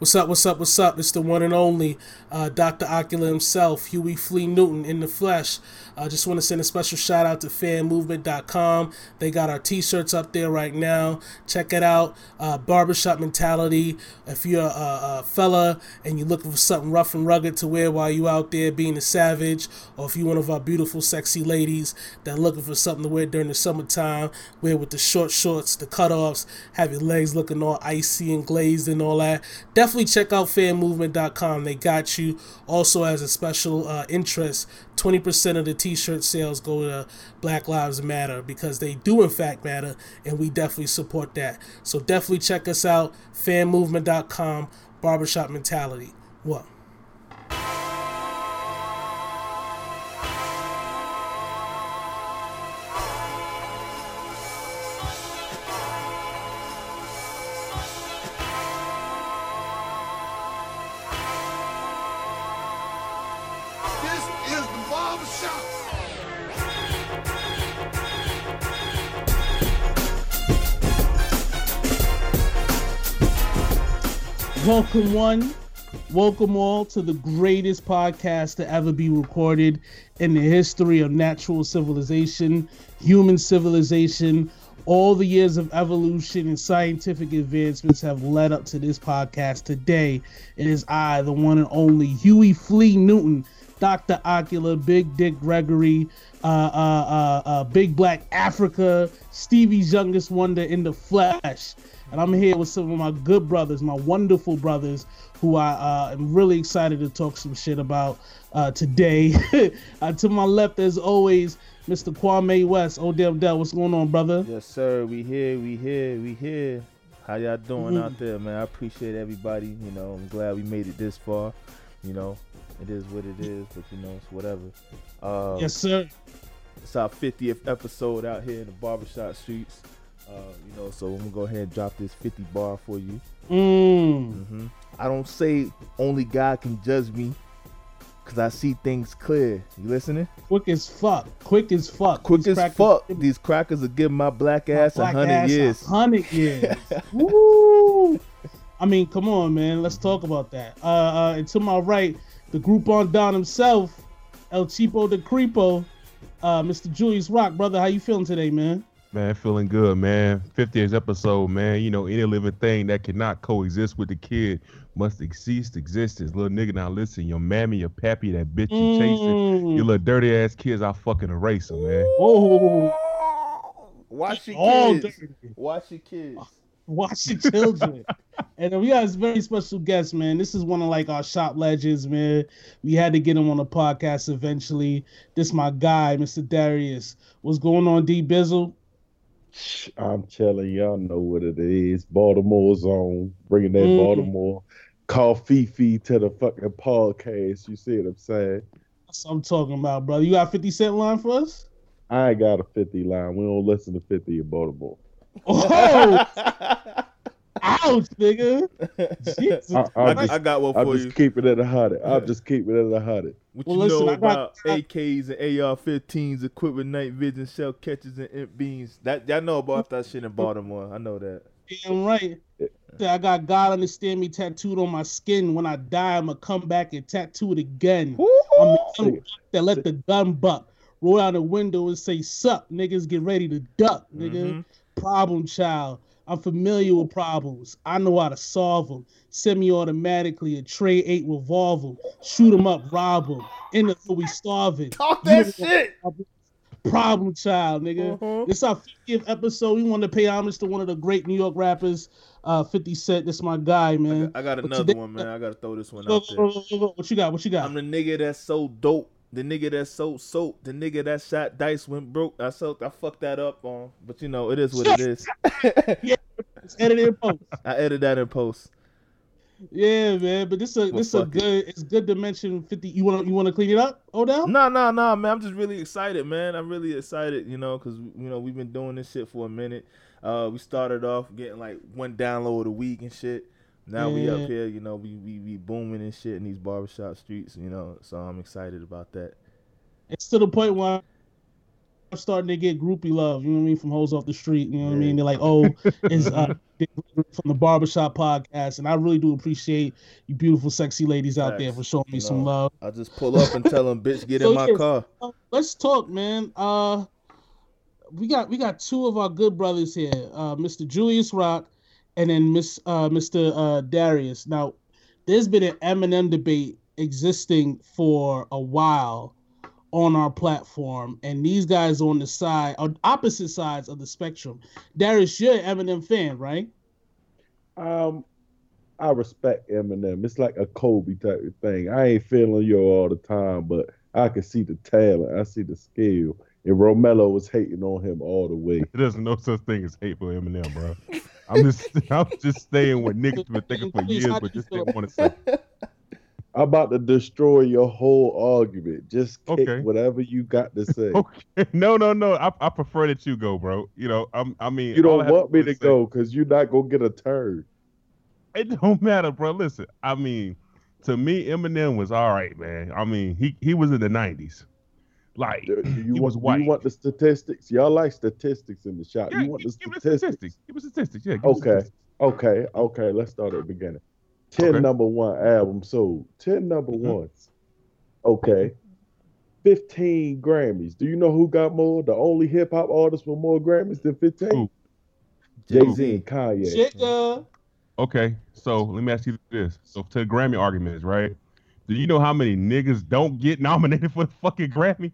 What's up, what's up, what's up? It's the one and only uh, Dr. Ocula himself, Huey Flea Newton in the flesh. I uh, just want to send a special shout out to fanmovement.com. They got our t shirts up there right now. Check it out. Uh, barbershop mentality. If you're a, a, fella and you're looking for something rough and rugged to wear while you out there being a savage, or if you're one of our beautiful, sexy ladies that are looking for something to wear during the summertime, wear with the short shorts, the cutoffs, have your legs looking all icy and glazed and all that, definitely check out fanmovement.com. They got you. Also, as a special uh, interest, 20% of the t shirt sales go to Black Lives Matter because they do, in fact, matter, and we definitely support that. So, definitely check us out. Fanmovement.com, Barbershop Mentality. What? Welcome, one. Welcome all to the greatest podcast to ever be recorded in the history of natural civilization, human civilization. All the years of evolution and scientific advancements have led up to this podcast. Today, it is I, the one and only Huey Flea Newton, Dr. Ocula, Big Dick Gregory, uh, uh, uh, uh, Big Black Africa, Stevie's youngest wonder in the flesh and I'm here with some of my good brothers, my wonderful brothers, who I uh, am really excited to talk some shit about uh, today. uh, to my left, as always, Mr. Kwame West. Odell Dell, what's going on, brother? Yes, sir. We here, we here, we here. How y'all doing mm-hmm. out there, man? I appreciate everybody. You know, I'm glad we made it this far. You know, it is what it is, but you know, it's whatever. Uh, yes, sir. It's our 50th episode out here in the barbershop streets. Uh, you know, so I'm gonna go ahead and drop this 50 bar for you. Mm. Mm-hmm. I don't say only God can judge me, cause I see things clear. You listening? Quick as fuck. Quick as fuck. Quick These as fuck. These crackers will give my black ass a hundred years. Hundred years. Woo! I mean, come on, man. Let's talk about that. Uh, uh, and to my right, the group on Don himself, El Cheapo de Creepo, uh, Mr. Julius Rock, brother. How you feeling today, man? Man, feeling good, man. 50th episode, man. You know, any living thing that cannot coexist with the kid must cease existence. Little nigga, now listen, your mammy, your pappy, that bitch you chasing, mm. your little dirty ass kids, I fucking erase them, man. Oh, watch your kids. Watch your kids. Watch your children. and we got a very special guest, man. This is one of like our shop legends, man. We had to get him on the podcast eventually. This my guy, Mr. Darius. What's going on, D Bizzle? I'm telling y'all know what it is. Baltimore zone, bringing that mm. Baltimore call Fifi to the fucking podcast. You see what I'm saying? That's what I'm talking about, brother. You got a 50 cent line for us? I ain't got a 50 line. We don't listen to 50 in Baltimore. Oh! Ouch, nigga. Jesus. I, I, just, I, got one for I'm you. just keeping it at a hundred. I'll just keep it at a hundred. What well, you listen, know about got, AKs and AR-15s equipped with night vision, shell catchers, and imp beams? That y'all know about that shit in Baltimore. I know that. Damn right. I got God understand me tattooed on my skin. When I die, I'ma come back and tattoo it again. I'm the that let the gun buck roll out the window and say, "Sup, niggas, get ready to duck, nigga." Mm-hmm. Problem child. I'm familiar with problems. I know how to solve them. Semi-automatically, a tray 8 revolver. Shoot them up, rob them. In the we starving. Talk that you know, shit. Problem child, nigga. Uh-huh. This our 50th episode. We want to pay homage to one of the great New York rappers, uh, 50 Cent. This my guy, man. I got, I got another today, one, man. I got to throw this one out there. What you got? What you got? I'm the nigga that's so dope the nigga that sold soap, the nigga that shot dice went broke. I sold, I fucked that up on, but you know it is what it is. yeah, edit in post. I edit that in post. Yeah, man, but this a well, this a good. It. It's good to mention fifty. You want you want to clean it up, Odell? No, no, no, man. I'm just really excited, man. I'm really excited, you know, because you know we've been doing this shit for a minute. Uh, we started off getting like one download a week and shit. Now yeah. we up here, you know, we, we we booming and shit in these barbershop streets, you know. So I'm excited about that. It's to the point where I'm starting to get groupie love. You know what I mean from hoes off the street. You know what I mean? They're like, oh, it's uh, from the barbershop podcast, and I really do appreciate you, beautiful, sexy ladies out there for showing me You some know, love. I just pull up and tell them, bitch, get So in my yes, car. uh, let's talk, man. Uh, we got we got two of our good brothers here, uh, Mr. Julius Rock, and then Miss uh, Mr. Uh, Darius. Now, there's been an Eminem debate existing for a while on our platform, and these guys on the side, on opposite sides of the spectrum. Darius, you're an Eminem fan, right? Um, I respect Eminem. It's like a Kobe type of thing. I ain't feeling you all the time, but I can see the talent. I see the skill. And Romello was hating on him all the way. There's no such thing as hate for Eminem, bro. I'm just I'm just staying what niggas been thinking for years, but just didn't want to say. I'm about to destroy your whole argument. Just kick Okay. whatever you got to say. Okay. No, no, no. I, I prefer that you go, bro. You know, I'm I mean You don't I have want me to say- go because you're not gonna get a turn. It don't matter, bro. Listen, I mean, to me, Eminem was all right, man. I mean, he he was in the nineties. Like Do do you he want, was do white. you want the statistics? Y'all like statistics in the shop. yeah, you want the give, give me the statistics? statistics. Give me statistics. Yeah. give Okay. statistics. Okay, okay, let's start at the beginning. 10 Okay. number one albums sold. 10 number Mhm. ones. Okay. 15 Grammys. Do you know who got more? The only hip hop artist with more Grammys than 15? Jay Z and Kanye. Jigga. Okay, so let me ask you this. So to the Grammy arguments, right? Do you know how many niggas don't get nominated for the fucking Grammys?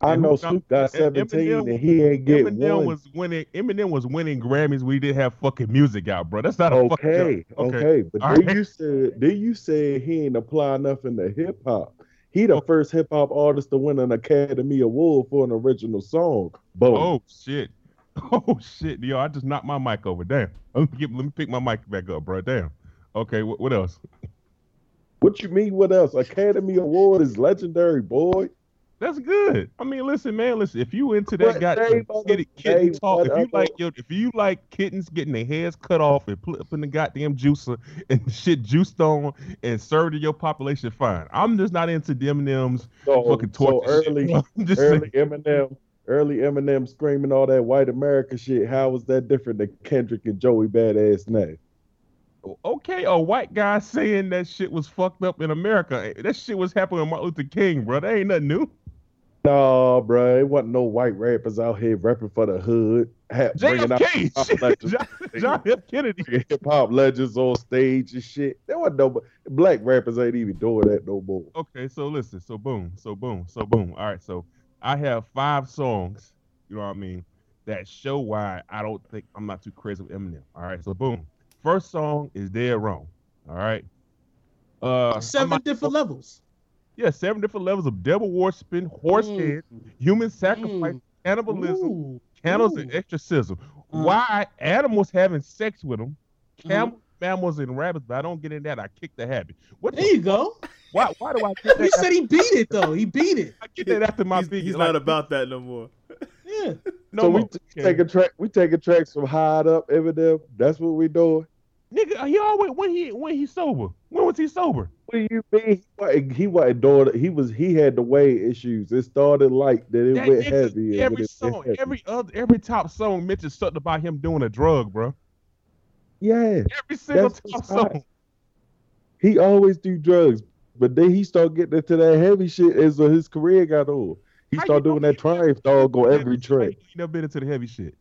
I know Snoop got- 17 Eminem- and he ain't get Eminem one. was winning. Eminem was winning Grammys. We didn't have fucking music out, bro. That's not a fucking Okay. Okay. okay, but All then right. you said then you said he ain't apply nothing to hip hop. He the Oh. first hip hop artist to win an Academy Award for an original song. Boom. Oh shit. Oh shit, yo! I just knocked my mic over. Damn. Let me get, let me pick my mic back up, bro. Damn. Okay, what, what else? What you mean? What else? Academy Award is legendary, boy. That's good. I mean, listen, man. Listen, if you into that name of kitten talk, if you like yo, if you like kittens getting their heads cut off and put up in the goddamn juicer and shit juiced on and served to your population, fine. I'm just not into the M&M's So, fucking torture. shit, early. Just early saying. Eminem, early Eminem screaming all that white America shit. How was that different than Kendrick and Joey Badass now? Okay, a white guy saying that shit was fucked up in America. That shit was happening with Martin Luther King, bro. That ain't nothing new. Nah, bro, it wasn't no white rappers out here rapping for the hood, out JFK, shit. John, John F. Kennedy. hip hop legends on stage and shit. There wasn't no black rappers ain't even doing that no more. Okay, so listen, so boom, so boom, so boom. All right, so I have five songs, you know what I mean, that show why I don't think I'm not too crazy with Eminem. All right, so boom. First song is Dead Wrong. All right. Uh, Seven might- different levels. Yeah, seven different levels of devil worshiping, horse Mm. head, human sacrifice, Mm. cannibalism, Ooh. candles, and exorcism. Uh. Why animals having sex with them, Uh-huh. camels, mammals, and rabbits, but I don't get in that. I kick the habit. What There the, you go. why, why do I get He that? said he beat it though. He beat it. I get that after my he's, big. he's like, not about that no more. Yeah. no so more. we t- Okay. taking track we taking tracks from high Up Eminem. That's what we doing. Nigga, he always when he when he sober. When was he sober? What do you mean? He wasn't, he wasn't doing it. He was he had the weight issues. It started like then it That went heavy. every song, heavy. every other, every top song mentions something about him doing a drug, bro. yeah, Every single top song. he always do drugs, but then he started getting into that heavy shit as his career got on. He How started doing that he Triumph dog on every track. You never been into the heavy shit.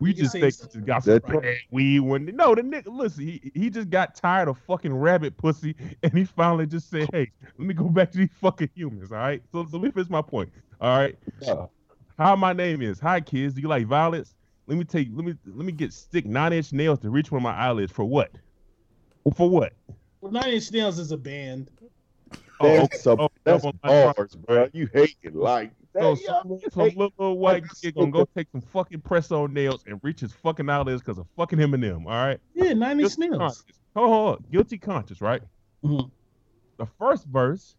We just say think so. just got That some tr- we when no the nigga listen he he just got tired of fucking rabbit pussy and he finally just said hey let me go back to these fucking humans all right so so let me finish my point all right Yeah. Hi, my name is. Hi, kids. Do you like violence? Let me take. Let me let me get stick nine inch nails to reach one of my eyelids for what? For what? Well, Nine Inch Nails is a band. Oh, that's okay. a, Oh, that's double line bars, bro. You hating like So, that, so, y'all so hate- little, little white kid gonna go take some fucking press on nails and reach his fucking eyelids because of fucking Eminem. All right. Yeah, ninety Inch Guilty Nails. conscious. Hold on, hold. Guilty conscious, right? Mhm. The first verse,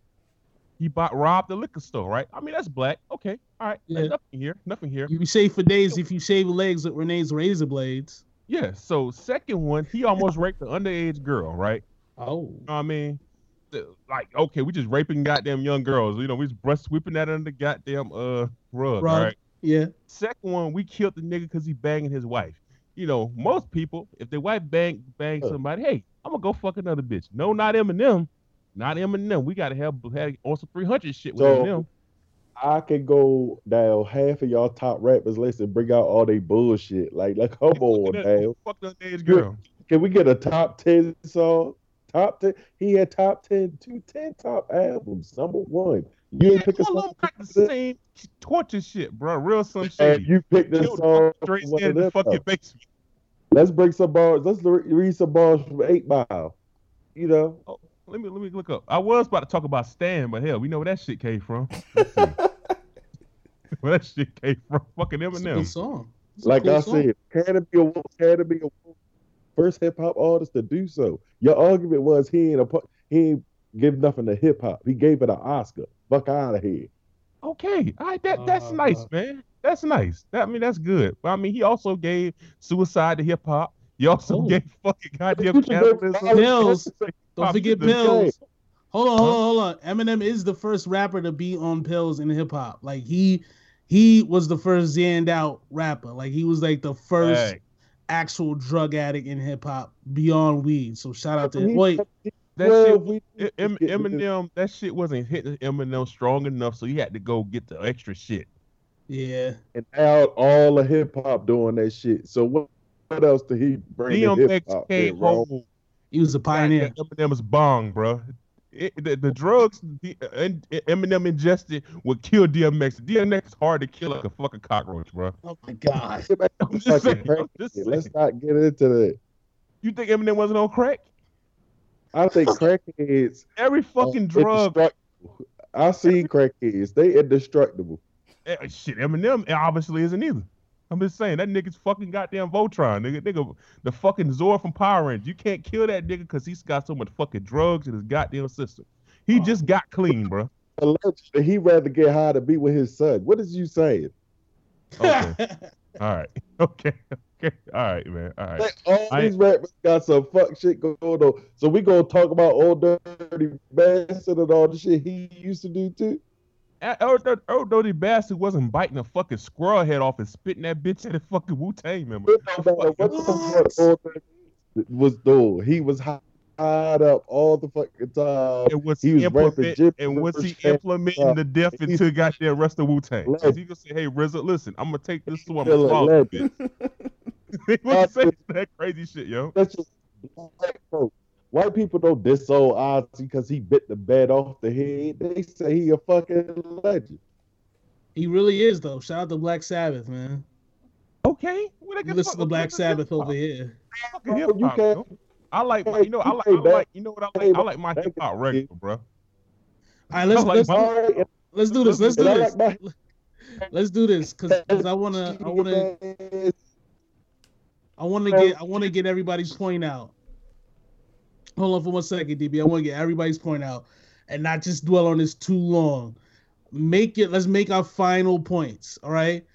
he bought robbed the liquor store, right? I mean that's black. Okay, all right. Yeah. Nothing here. Nothing here. You be safe for days if you shave your legs with Renee's razor blades. Yeah. So second one, he almost raped an underage girl, right? Oh. You know what I mean? Like okay, we just raping goddamn young girls. You know, we just breast sweeping that under the goddamn uh rug. Right. Yeah. Second one, we killed the nigga because he banging his wife. You know, most people, if their wife bang bang somebody, hey, I'm gonna go fuck another bitch. No, not Eminem. Not Eminem. We gotta have, have on some 300 shit with So- Eminem. I could go down half of y'all top rappers list and bring out all they bullshit. Like, like come on, man. Fuck the underage girl. Can we get a top ten song? Top ten. He had top 10, two, 10 top albums. Number one. You ain't pick a All song. them got the same torture shit, bro. Real some And shit. you picked the Killed song. straight from one in of the fucking songs. basement. Let's bring some bars. Let's read some bars from Eight Mile. You know, oh, Let me let me look up. I was about to talk about Stan, but hell, we know where that shit came from. Where that shit came from? Fucking It's a good Eminem. song. It's a like cool I song. said, Academy Award, Academy Award, first hip hop artist to do so. Your argument was he ain't a he ain't give nothing to hip hop. He gave it an Oscar. Fuck out of here. Okay, all right, that that's Uh, nice, man. That's nice. That I mean, that's good. But I mean, he also gave suicide to hip hop. He also Oh. gave fucking goddamn You should. Pills. Don't forget the- pills. Hold on, hold on, hold on. Eminem is the first rapper to be on pills in hip hop. Like he he was the first zanned out rapper. Like he was like the first Hey, actual drug addict in hip hop beyond weed. So shout out to him. Wait, that well, shit, we- Em- Eminem, that shit wasn't hitting Eminem strong enough, so he had to go get the extra shit. yeah. and out all the hip hop doing that shit. So what, what else did he bring hip DMX hop? came home. He was a pioneer. Goddamn Eminem's bong, bro. It, the, the drugs the, and Eminem ingested would kill DMX. DMX is hard to kill like a fucking cockroach, bro. Oh my god. I'm just saying. I'm just saying. Let's not get into that. You think Eminem wasn't on crack? I think crackheads Every are fucking drug. indestructible. I seen crackheads. They indestructible. eh, Shit, Eminem obviously isn't either. I'm just saying that nigga's fucking goddamn Voltron, nigga. Nigga, the fucking Zord from Power Rangers. You can't kill that nigga because he's got so much fucking drugs in his goddamn system. He oh. just got clean, bro. Allegedly, he'd rather get high to be with his son. What is you saying? Okay. All right. Okay. Okay. All right, man. All right. Like, all I- these rappers got some fuck shit going on. So we gonna talk about old dirty bastard and all the shit he used to do too. Old Dirty- Old Dirty Bastard wasn't biting a fucking squirrel head off and spitting that bitch at a fucking Wu Tang member. It don't matter what the fuck was doing. He was high up all the fucking time. And was He he, was rapping and was he implementing the death he's- into goddamn rest of Wu Tang? Legend. He gonna say, "Hey, RZA, listen, I'm gonna take this to a and. He was saying that crazy shit, yo. That's just black folk. White people don't diss old Ozzy because he bit the bed off the head. They say he a fucking legend. he really is though. Shout out to Black Sabbath, man. Okay, well, they You can listen fuck to with Black Sabbath over here. Fucking You hip-hop, can't- I like, my, you know, I like, I like, you know what I like? I like my back- hip hop regular, bro. All right, let's like let's, my- let's do this. Let's do this. like my- Let's do this because I wanna I wanna I want to get I want to get everybody's point out. Hold on for one second, DB. I want to get everybody's point out and not just dwell on this too long. Make it. Let's make our final points. All right.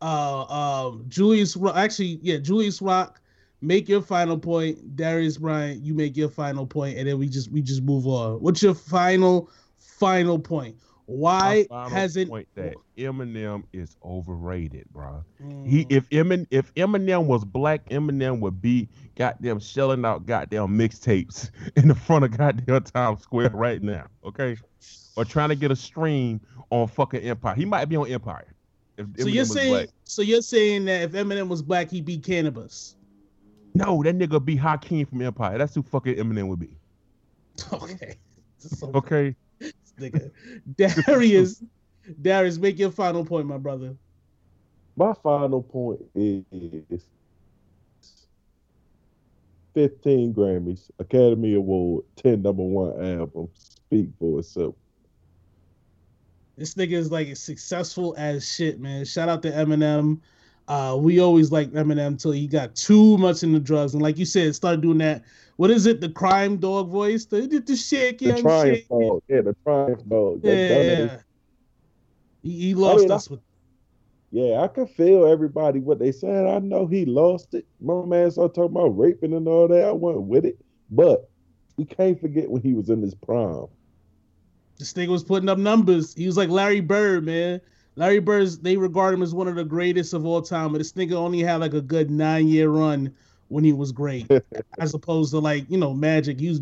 Uh, um, Julius. Actually, yeah, Julius Rock. Make your final point. Darius Bryant, you make your final point, and then we just we just move on. What's your final final point? Why hasn't point that Eminem is overrated, bro? Mm, He if Emin if Eminem was black, Eminem would be goddamn shelling out goddamn mixtapes in the front of goddamn Times Square right now, okay? Or trying to get a stream on fucking Empire. He might be on Empire. So you're saying black. so you're saying that if Eminem was black, he'd be cannabis. no, that nigga be Hakeem from Empire. That's who fucking Eminem would be. Okay. Okay. Nigga. Darius, Darius, make your final point, my brother. My final point is 15 Grammys, Academy Award, 10 number one albums. Speak for itself. This nigga is like successful as shit, man. Shout out to Eminem. Uh, we always liked Eminem until he got too much into drugs, and like you said, started doing that. What is it? The crime dog voice, the the, the shake, The Triumph shake. Dog. Yeah, the Triumph Dog. Yeah. He, he lost mean, I- us with. yeah, I can feel everybody what they said. I know he lost it. My man started talking about raping and all that. I went with it. But we can't forget when he was in his prime. This nigga was putting up numbers. He was like Larry Bird, man. Larry Bird, they regard him as one of the greatest of all time, but this nigga only had like a good nine year run when he was great, as opposed to like you know Magic. He was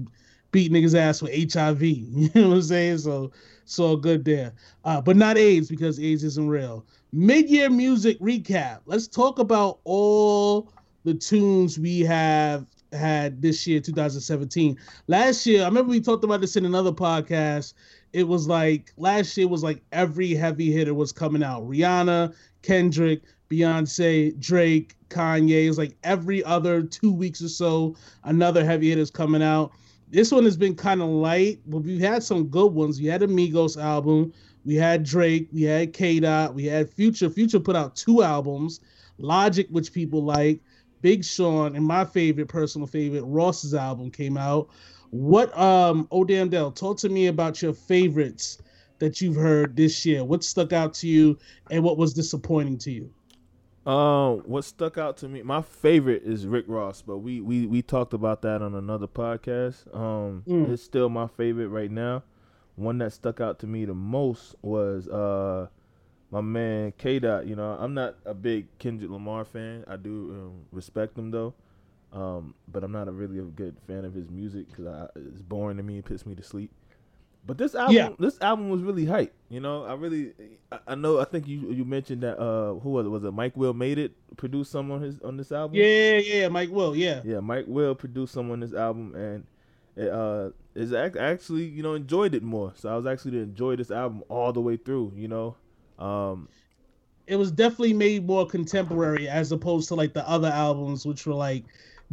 beating niggas ass with HIV. You know what I'm saying? So so good there, uh, but not AIDS because AIDS isn't real. Mid year music recap. Let's talk about all the tunes we have had this year, 2017. Last year, I remember we talked about this in another podcast it was like last year was like every heavy hitter was coming out. Rihanna, Kendrick, Beyonce, Drake, Kanye. It's like every other two weeks or so, another heavy hitter is coming out. This one has been kind of light, but we've had some good ones. We had a Migos album, we had Drake, we had K Dot, we had Future. Future put out two albums, Logic, which people like, Big Sean, and my favorite, personal favorite, Ross's album came out. What um oh damn Dell, talk to me about your favorites that you've heard this year. What stuck out to you and what was disappointing to you? Um, what stuck out to me, my favorite is Rick Ross, but we we we talked about that on another podcast. Um, mm. it's still my favorite right now. One that stuck out to me the most was uh my man K Dot. You know, I'm not a big Kendrick Lamar fan. I do um, respect him though. Um, but I'm not a really a good fan of his music because it's boring to me. It puts me to sleep. But this album, yeah. this album was really hype. You know, I really, I, I, know. I think you you mentioned that. Uh, who was it? Was it Mike Will made it? Produced some on his on this album. Yeah, yeah, Mike Will. Yeah, yeah, Mike Will produced some on this album, and it uh is actually you know enjoyed it more. So I was actually to enjoy this album all the way through. You know, um, it was definitely made more contemporary as opposed to like the other albums, which were like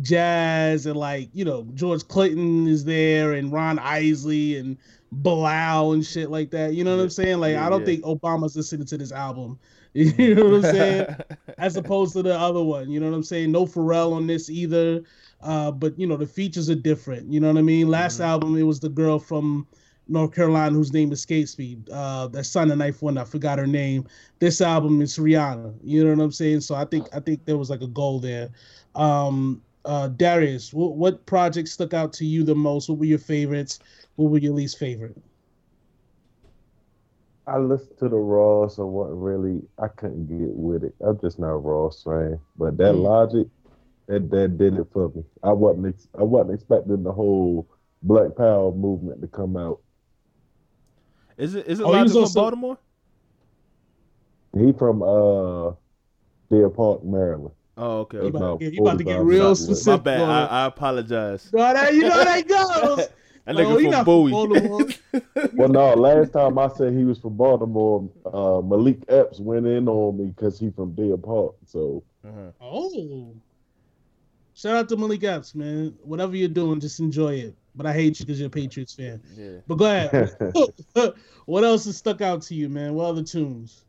jazz and like you know George Clinton is there and Ron Isley and Bilal and shit like that. You know what I'm saying? Like yeah, I don't yeah. think Obama's listening to this album. You know what I'm saying? As opposed to the other one. You know what I'm saying? No Pharrell on this either. Uh, but you know the features are different. You know what I mean? Last mm-hmm. album it was the girl from North Carolina whose name escapes me. Uh, that Son of Knife one, I forgot her name. This album is Rihanna. You know what I'm saying? So I think I think there was like a goal there. Um, uh, Darius, what, what projects stuck out to you the most? What were your favorites? What were your least favorite? I listened to the Ross and what really I couldn't get with it. I'm just not a Ross fan, but that mm. logic that that did it for me. I wasn't ex- I wasn't expecting the whole Black Power movement to come out. Is it is it oh, Logic from also... Baltimore? He from uh Deer Park, Maryland. Oh, okay. You about, you about to get real specific. My bad. I, I, apologize. You know, that, you know how that goes. That nigga oh, from Bowie. well, no, last time I said he was from Baltimore, uh, Malik Epps went in on me because he from Deer Park. So. Uh-huh. Oh. Shout out to Malik Epps, man. Whatever you're doing, just enjoy it. But I hate you because you're a Patriots fan. Yeah. But go ahead. what else has stuck out to you, man? What other tunes?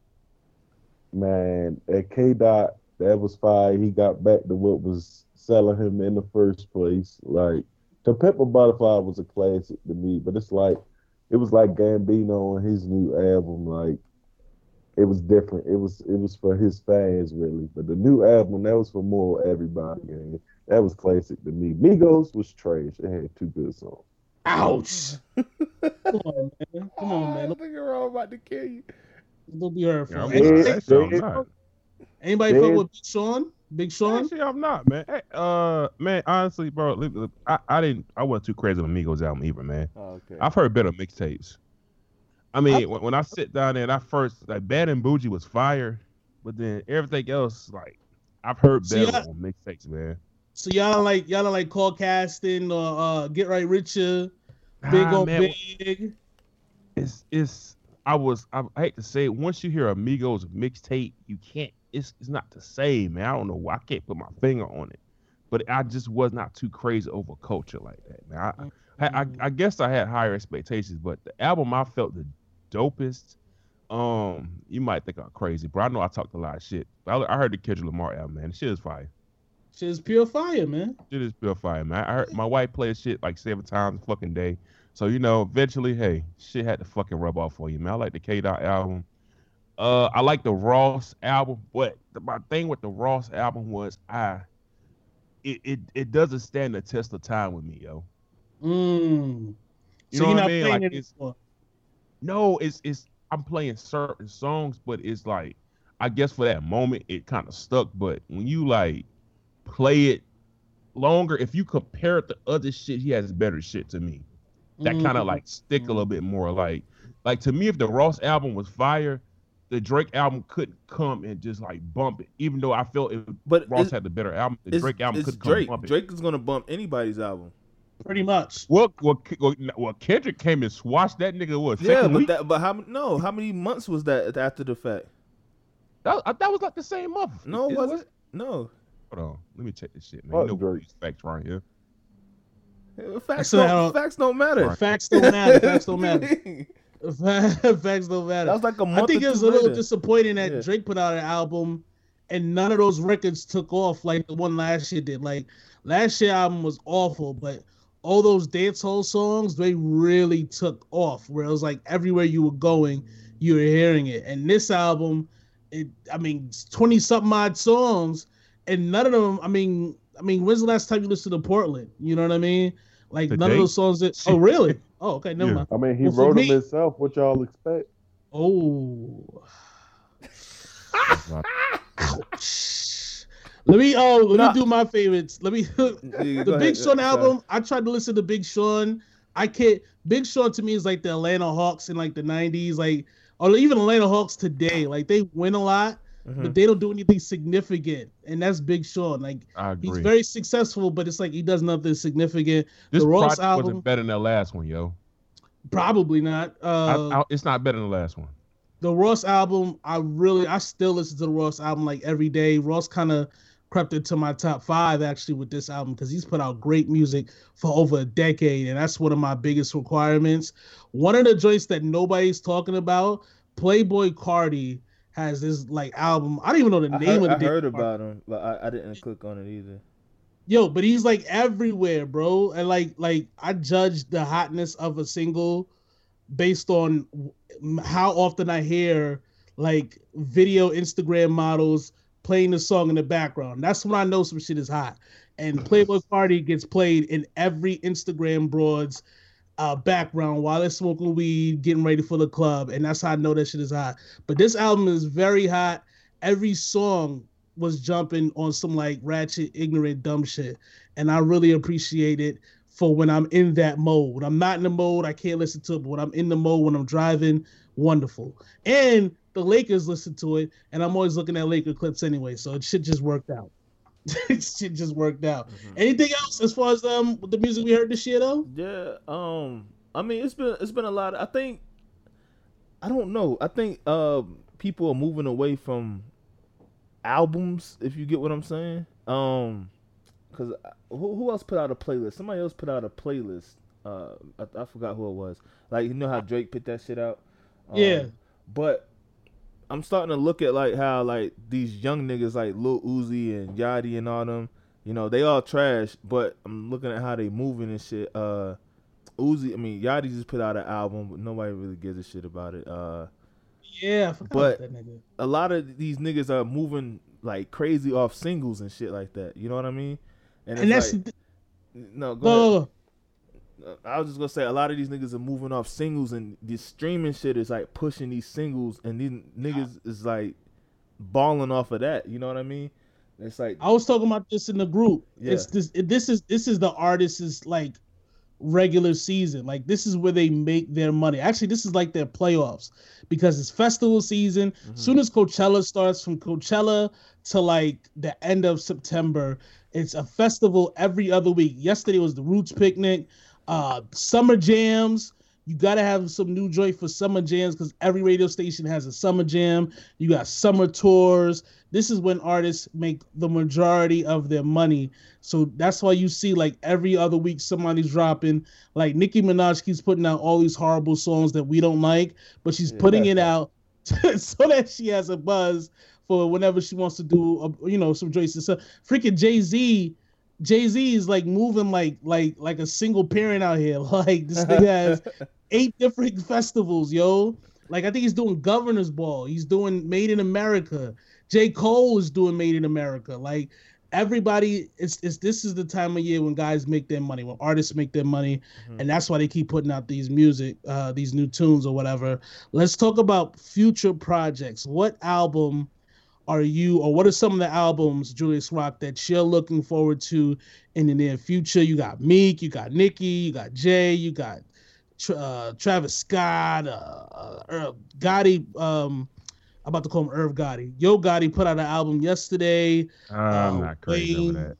Man, at K Dot, that was fine. He got back to what was selling him in the first place. Like the Pepper Butterfly was a classic to me, but it's like it was like Gambino on his new album. Like it was different. It was it was for his fans really, but the new album that was for more everybody. And that was classic to me. Migos was trash. It had two good songs. Ouch! Come on, man. Come on, man. I think you're all about to kill you. Don't be hurtful. Yeah, Anybody fuck with Big Sean? Big Sean? Actually, I'm not, man. Hey, uh, man, honestly, bro, I, I didn't, I wasn't too crazy on Migos album either, man. Oh, okay. I've heard better mixtapes. I mean, I, when, when I sit down there and I first like Bad and Bougie was fire, but then everything else, like I've heard better so on mixtapes, man. So y'all like y'all like call casting or uh, get right richer, big on big. It's it's I was I, I hate to say it. Once you hear a Migos mixtape, you can't it's it's not the same, man. I don't know why I can't put my finger on it, but I just was not too crazy over culture like that, man. I, I, I, I guess I had higher expectations, but the album I felt the dopest. Um, you might think I'm crazy, but I know I talked a lot of shit. I, I heard the Kendrick Lamar album, man. The shit is fire. Shit is pure fire, man. Shit is pure fire, man. I heard my wife play shit like seven times a fucking day. So you know, eventually, hey, shit had to fucking rub off for you, man. I like the K Dot album. Uh, I like the Ross album, but the, my thing with the Ross album was I, it, it it doesn't stand the test of time with me, yo. Mm. You so know what I mean? Like, it it's- anymore. No, it's it's I'm playing certain songs, but it's like I guess for that moment it kind of stuck. But when you like play it longer, if you compare it to other shit, he has better shit to me. That kind of Mm. like stick a little bit more. Like like to me, if the Ross album was fire, the Drake album couldn't come and just like bump it. Even though I felt it, But Ross had the better album, the Drake album it's could come Drake. bump it. Drake is gonna bump anybody's album. pretty much. Well, well, well, well, Kendrick came and swatched that nigga. What Yeah, but week? that, but how no? How many months was that after the fact? That, that was like the same month. No, it It- wasn't. No, Hold on, let me check this shit, man. Fuck You know these facts right here. Uh, facts So don't, facts don't matter. Right. Facts don't matter. Facts don't matter. Facts don't matter. That was like a month. I think it was a little later. disappointing that Yeah. Drake put out an album and none of those records took off like the one last year did. Like last year album was awful, but all those dancehall songs they really took off. Where it was like everywhere you were going, you were hearing it. And this album, it I mean, twenty something odd songs, and none of them. I mean, I mean, when's the last time you listened to Portland? You know what I mean? Like none of those songs that. Oh really? Oh okay, never Yeah. mind. I mean, he Well, for wrote me- them himself. What y'all expect? Oh. Right. Ouch. Let me oh let Nah. me do my favorites. Let me Yeah, the go Big ahead. Sean Sorry. album. I tried to listen to Big Sean. I can't. Big Sean to me is like the Atlanta Hawks in like the '90s, like or even Atlanta Hawks today. Like they win a lot, Mhm. but they don't do anything significant, and that's Big Sean. Like I agree. he's very successful, but it's like he does nothing significant. this the Ross album- wasn't better than the last one, yo. Probably not. Uh, I, I, it's not better than the last one. the Ross album, I really, I still listen to the Ross album like every day. Ross kind of crept into my top five actually with this album because he's put out great music for over a decade, and that's one of my biggest requirements. One of the joints that nobody's talking about, Playboi Carti has this like album. I don't even know the I name heard, of the I heard about him, but I, I didn't click on it either. Yo, but he's like everywhere, bro. And like like I judge the hotness of a single based on how often I hear like video Instagram models playing the song in the background. That's when I know some shit is hot. And Playboi Carti gets played in every Instagram broad's uh, background while they're smoking weed, getting ready for the club, and that's how I know that shit is hot. But this album is very hot. Every song was jumping on some like ratchet, ignorant, dumb shit, and I really appreciate it for when I'm in that mode. When I'm not in the mode, I can't listen to it. But when I'm in the mode, when I'm driving, wonderful. And the Lakers listen to it, and I'm always looking at Laker clips anyway, so it should just worked out. it should just worked out. Anything else as far as um the music we heard this year though? Yeah. Um. I mean, it's been it's been a lot. Of, I think. I don't know. I think uh people are moving away from albums. If you get what I'm saying. Um. Cause who who else put out a playlist? Somebody else put out a playlist. Uh, I, I forgot who it was. Like you know how Drake put that shit out. Um, Yeah. But I'm starting to look at like how like these young niggas like Lil Uzi and Yachty and all them, you know, they all trash. But I'm looking at how they moving and shit. Uh, Uzi, I mean Yachty just put out an album, but nobody really gives a shit about it. Uh, Yeah, I forgot But- about that nigga. a lot of these niggas are moving like crazy off singles and shit like that. You know what I mean? And it's that's like, no, go no, ahead. no, no. Uh, I was just gonna say a lot of these niggas are moving off singles, and this streaming shit is like pushing these singles, and these niggas is like balling off of that. You know what I mean? It's like I was talking about this in the group. It's Yeah. this. This is this is the artist's like regular season. Like this is where they make their money. Actually, this is like their playoffs because it's festival season. Mm-hmm. Soon as Coachella starts, from Coachella to like the end of September, it's a festival every other week. Yesterday was the Roots picnic, uh, summer jams. You gotta have some new joint for summer jams because every radio station has a summer jam. You got summer tours. This is when artists make the majority of their money. So that's why you see like every other week somebody's dropping. Like Nicki Minaj keeps putting out all these horrible songs that we don't like, but she's putting it out so that she has a buzz for whenever she wants to do, a, you know, some joints. So freaking Jay Z, Jay Z is like moving like like like a single parent out here. Like this thing has eight different festivals, yo. Like I think he's doing Governor's Ball. He's doing Made in America. J. Cole is doing Made in America. Like everybody it's, it's this is the time of year when guys make their money when artists make their money Mhm. and that's why they keep putting out these music uh these new tunes or whatever let's talk about future projects what album are you or what are some of the albums julius rock that you're looking forward to in the near future you got meek you got nicki you got jay you got uh, travis scott uh, uh gotti um I'm about to call him Irv Gotti. Yo Gotti put out an album yesterday. I'm Uh, not crazy Wayne, over that.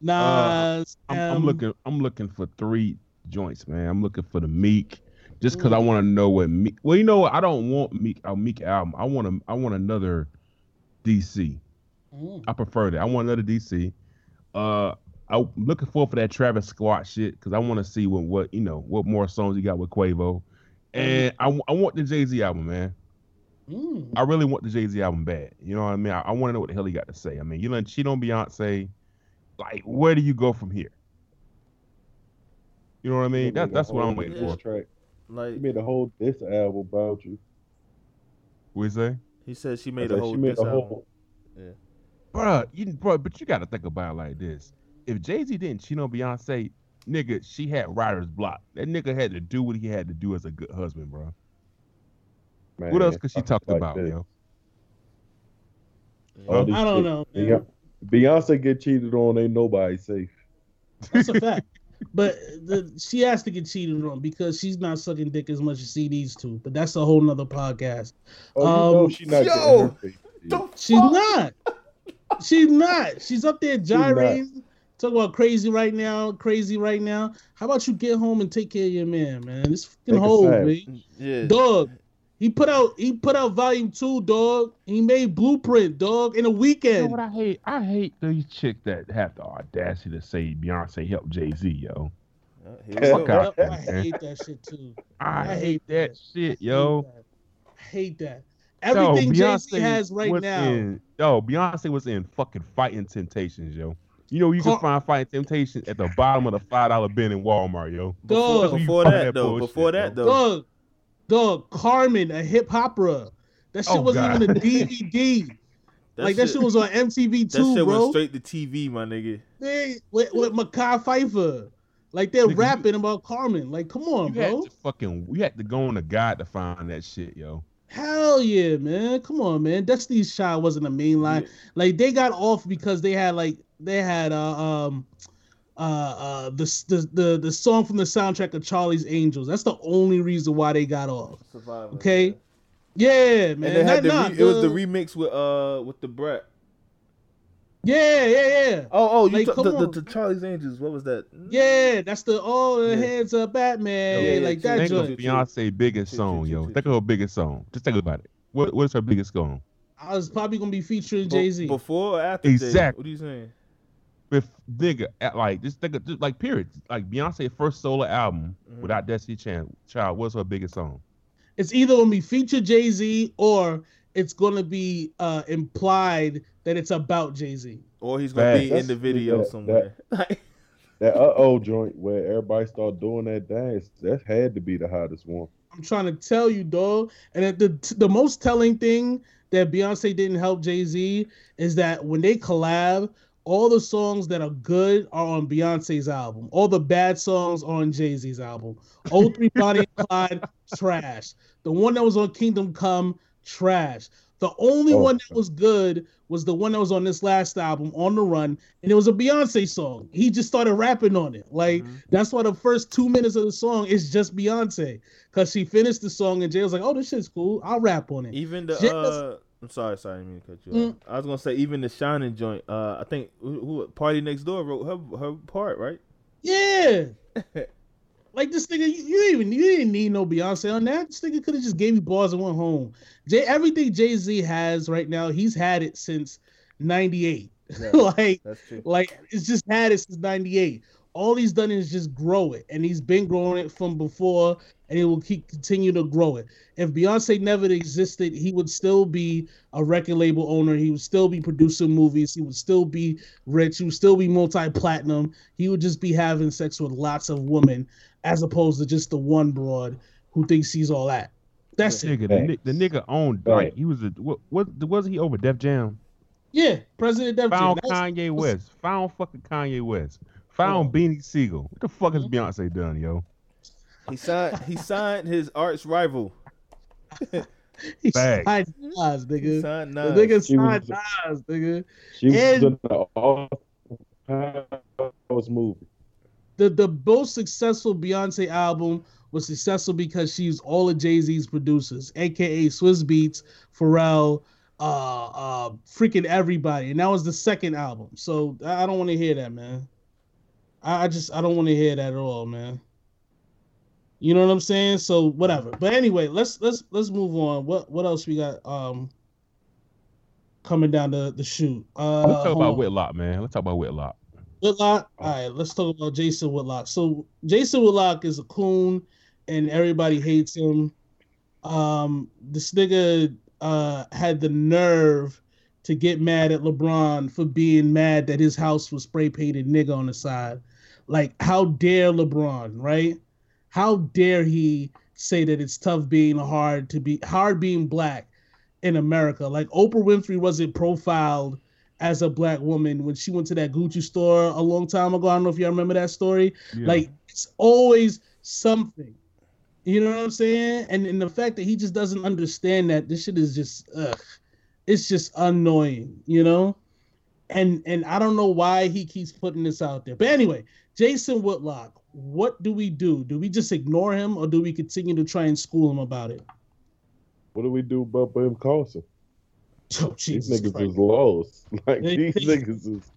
Nas. I'm, I'm um, looking. I'm looking for three joints, man. I'm looking for the Meek, just because I want to know what Meek. Well, you know what? I don't want Meek a Meek album. I want a, I want another DC. Mm. I prefer that. I want another DC. Uh, I'm looking forward for that Travis Scott shit because I want to see what what you know what more songs he got with Quavo, and I, I want the Jay Z album, man. Mm. I really want the Jay Z album bad. You know what I mean? I, I want to know what the hell he got to say. I mean, you know, cheat on Beyonce. Like, where do you go from here? You know what I mean? That, that's what I'm waiting for. Track. Like He made a whole diss album about you. What you say? He said, she made said a whole she made diss a album. whole. Bruh, you, bruh, but you got to think about it like this. If Jay Z didn't cheat on Beyonce, nigga, she had writer's block. That nigga had to do what he had to do as a good husband, bro. Man, What else could she stuff talk like about, this. yo? All I don't chicks- know. man. Beyonce- Beyonce get cheated on, ain't nobody safe. That's a fact. But the, she has to get cheated on because she's not sucking dick as much as CDs to. But that's a whole nother podcast. Oh, you know Um, she not yo, getting her face. The She's not. She's not. She's up there not. gyrating. Talk about crazy right now, crazy right now. How about you get home and take care of your man, man? This fucking Take a hole, side. man. Yeah. Dog. He put out he put out volume two, dog. He made blueprint, dog, in a weekend. You know weekend. what I hate? I hate these chicks that have the audacity to say Beyonce helped Jay Z, yo. Uh, yeah, here we Fuck go. out. Yep, I hate that shit too. I, I hate hate that that. shit, I yo. hate that. I hate that. Everything Jay Z has right now. In, yo, Beyonce was in fucking fighting temptations, yo. You know you can find fighting temptations at the bottom of the five dollar bin in Walmart, yo. Before, Dog. before Fuck that, that though. bullshit, Before that, though. Dog, dog, Carmen, a Hip Hopera. That shit Oh, wasn't God. even a DVD. like that shit was on MTV That too, shit bro. went straight to TV, my nigga. They, with, with Mekhi Phifer. Like they're Nigga, you- rapping about Carmen. Like, come on, You had bro. to fucking you had to go on a guide to find that shit, yo. Hell yeah, man. Come on, man. Destiny's Child wasn't a main line. Yeah. Like they got off because they had like they had uh um uh uh the the the, the song from the soundtrack of Charlie's Angels. That's the only reason why they got off. Survivor. Okay. Yeah, And man. they had Not- the not re- it was the the- remix with uh with the Brett. Yeah, yeah, yeah. Oh, oh, you Like, took come the, the, the Charlie's Angels. What was that? Yeah, that's the all the Yeah. hands up Batman. Yeah, yeah, like true. that Think of. Beyonce biggest song, yo. Think of her biggest song. Just think about it. What what's her biggest song? I was probably gonna be featuring Jay Z. Before or after Jay? Exactly. What are you saying? With nigga, at like just think just like period. Like Beyonce first solo album Mhm. without Destiny Child, Child, what's her biggest song? It's either gonna be feature Jay Z or it's gonna be uh implied that it's about Jay Z. Or he's gonna Facts. be in the video that- somewhere. Like, That uh oh joint where everybody start doing that dance, that had to be the hottest one. I'm trying to tell you, dog. And the the most telling thing that Beyonce didn't help Jay Z is that when they collab, all the songs that are good are on Beyonce's album. All the bad songs are on Jay Z's album. 03 Bonnie and Clyde, trash. The one that was on Kingdom Come, trash. The only Oh. one that was good was the one that was on this last album, On the Run, and it was a Beyonce song. He just started rapping on it. Like Mhm. that's why the first two minutes of the song is just Beyonce, cause she finished the song and Jay was like, "Oh, this shit's cool. I'll rap on it." even the uh, I'm sorry, sorry, I didn't mean to cut you Mm. off. I was gonna say even the Shining joint. Uh, I think who, who PartyNextDoor wrote her her part, right? Yeah. like this nigga, you, you didn't even you didn't need no Beyonce on that. This nigga could have just gave you bars and went home. Jay, everything Jay Z has right now, he's had it since '98. Yeah, like, that's true. like it's just had it since '98. All he's done is just grow it, and he's been growing it from before, and he will keep continue to grow it. If Beyonce never existed, he would still be a record label owner. He would still be producing movies. He would still be rich. He would still be multi-platinum. He would just be having sex with lots of women, as opposed to just the one broad who thinks he's all that. That's it. Nigga, the, the nigga owned Right. like he was a what, what wasn't he over Def Jam? Yeah, President Def Jam. Found That's- Kanye West. Found fucking Kanye West. Found. Beanie Sigel. What the fuck has Mhm. Beyonce done, yo? He signed. He signed his arch rival. He Facts. signed Nas, He nigga. signed The nigga She was- signed Nas, nigga. She was in the Austin Powers movie. The the most successful Beyonce album was successful because she's all of Jay Z's producers, aka Swizz Beatz, Pharrell, uh, uh, freaking everybody, and that was the second album. So I I don't want to hear that, man. I, I just I don't want to hear that at all, man. You know what I'm saying? So whatever. But anyway, let's let's let's move on. What what else we got? Um, coming down the the shoot. Uh, Let's talk about on. Whitlock, man. Let's talk about Whitlock. Whitlock. All right, let's talk about Jason Whitlock. So Jason Whitlock is a coon, and everybody hates him. Um, this nigga uh had the nerve to get mad at LeBron for being mad that his house was spray painted nigga on the side. Like, how dare LeBron, right? How dare he say that it's tough being hard to be hard being black in America? Like Oprah Winfrey wasn't profiled as a black woman when she went to that Gucci store a long time ago. I don't know if y'all remember that story. Yeah. Like it's always something. You know what I'm saying? And and the fact that he just doesn't understand that this shit is just ugh, it's just annoying, you know? And and I don't know why he keeps putting this out there. But anyway, Jason Whitlock, what do we do? Do we just ignore him or do we continue to try and school him about it? What do we do about Ben Carson? Oh, These niggas Christ. is lost. Like They- these they- niggas is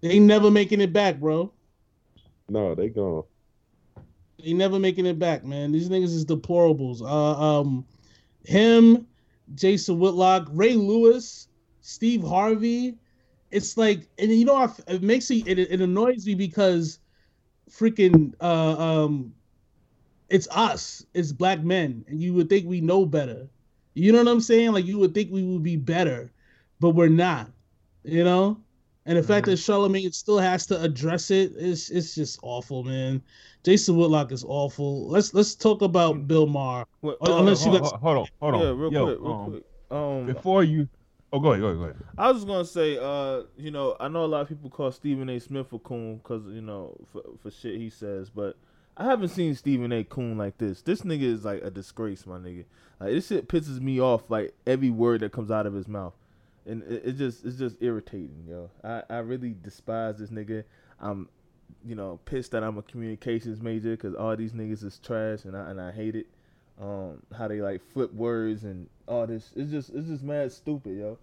They ain't never making it back, bro. no, they gone. They never making it back, man. These niggas is deplorables. Uh, um, him, Jason Whitlock, Ray Lewis, Steve Harvey. It's like, and you know, it makes me, it, it annoys me because freaking, uh, um, it's us, it's black men, and you would think we know better. You know what I'm saying? Like you would think we would be better, but we're not. You know. And the fact that Charlemagne still has to address it, it is it's just awful, man. Jason Whitlock is awful. Let's let's talk about Bill Maher. What- Oh, uh, unless you hold, got- hold on, hold on. yeah, real Yo, quick, real um, quick. Um, Before you, oh, go ahead, go ahead, go ahead. I was just gonna say, uh, you know, I know a lot of people call Stephen A. Smith a coon because you know for, for shit he says, but I haven't seen Stephen A. coon like this. This nigga is like a disgrace, my nigga. Like this shit pisses me off. Like every word that comes out of his mouth, and it, it just it's just irritating, yo. I I really despise this nigga. I'm, you know, pissed that I'm a communications major because all these niggas is trash, and I and I hate it. Um, how they like flip words and all this. It's just it's just mad stupid, yo.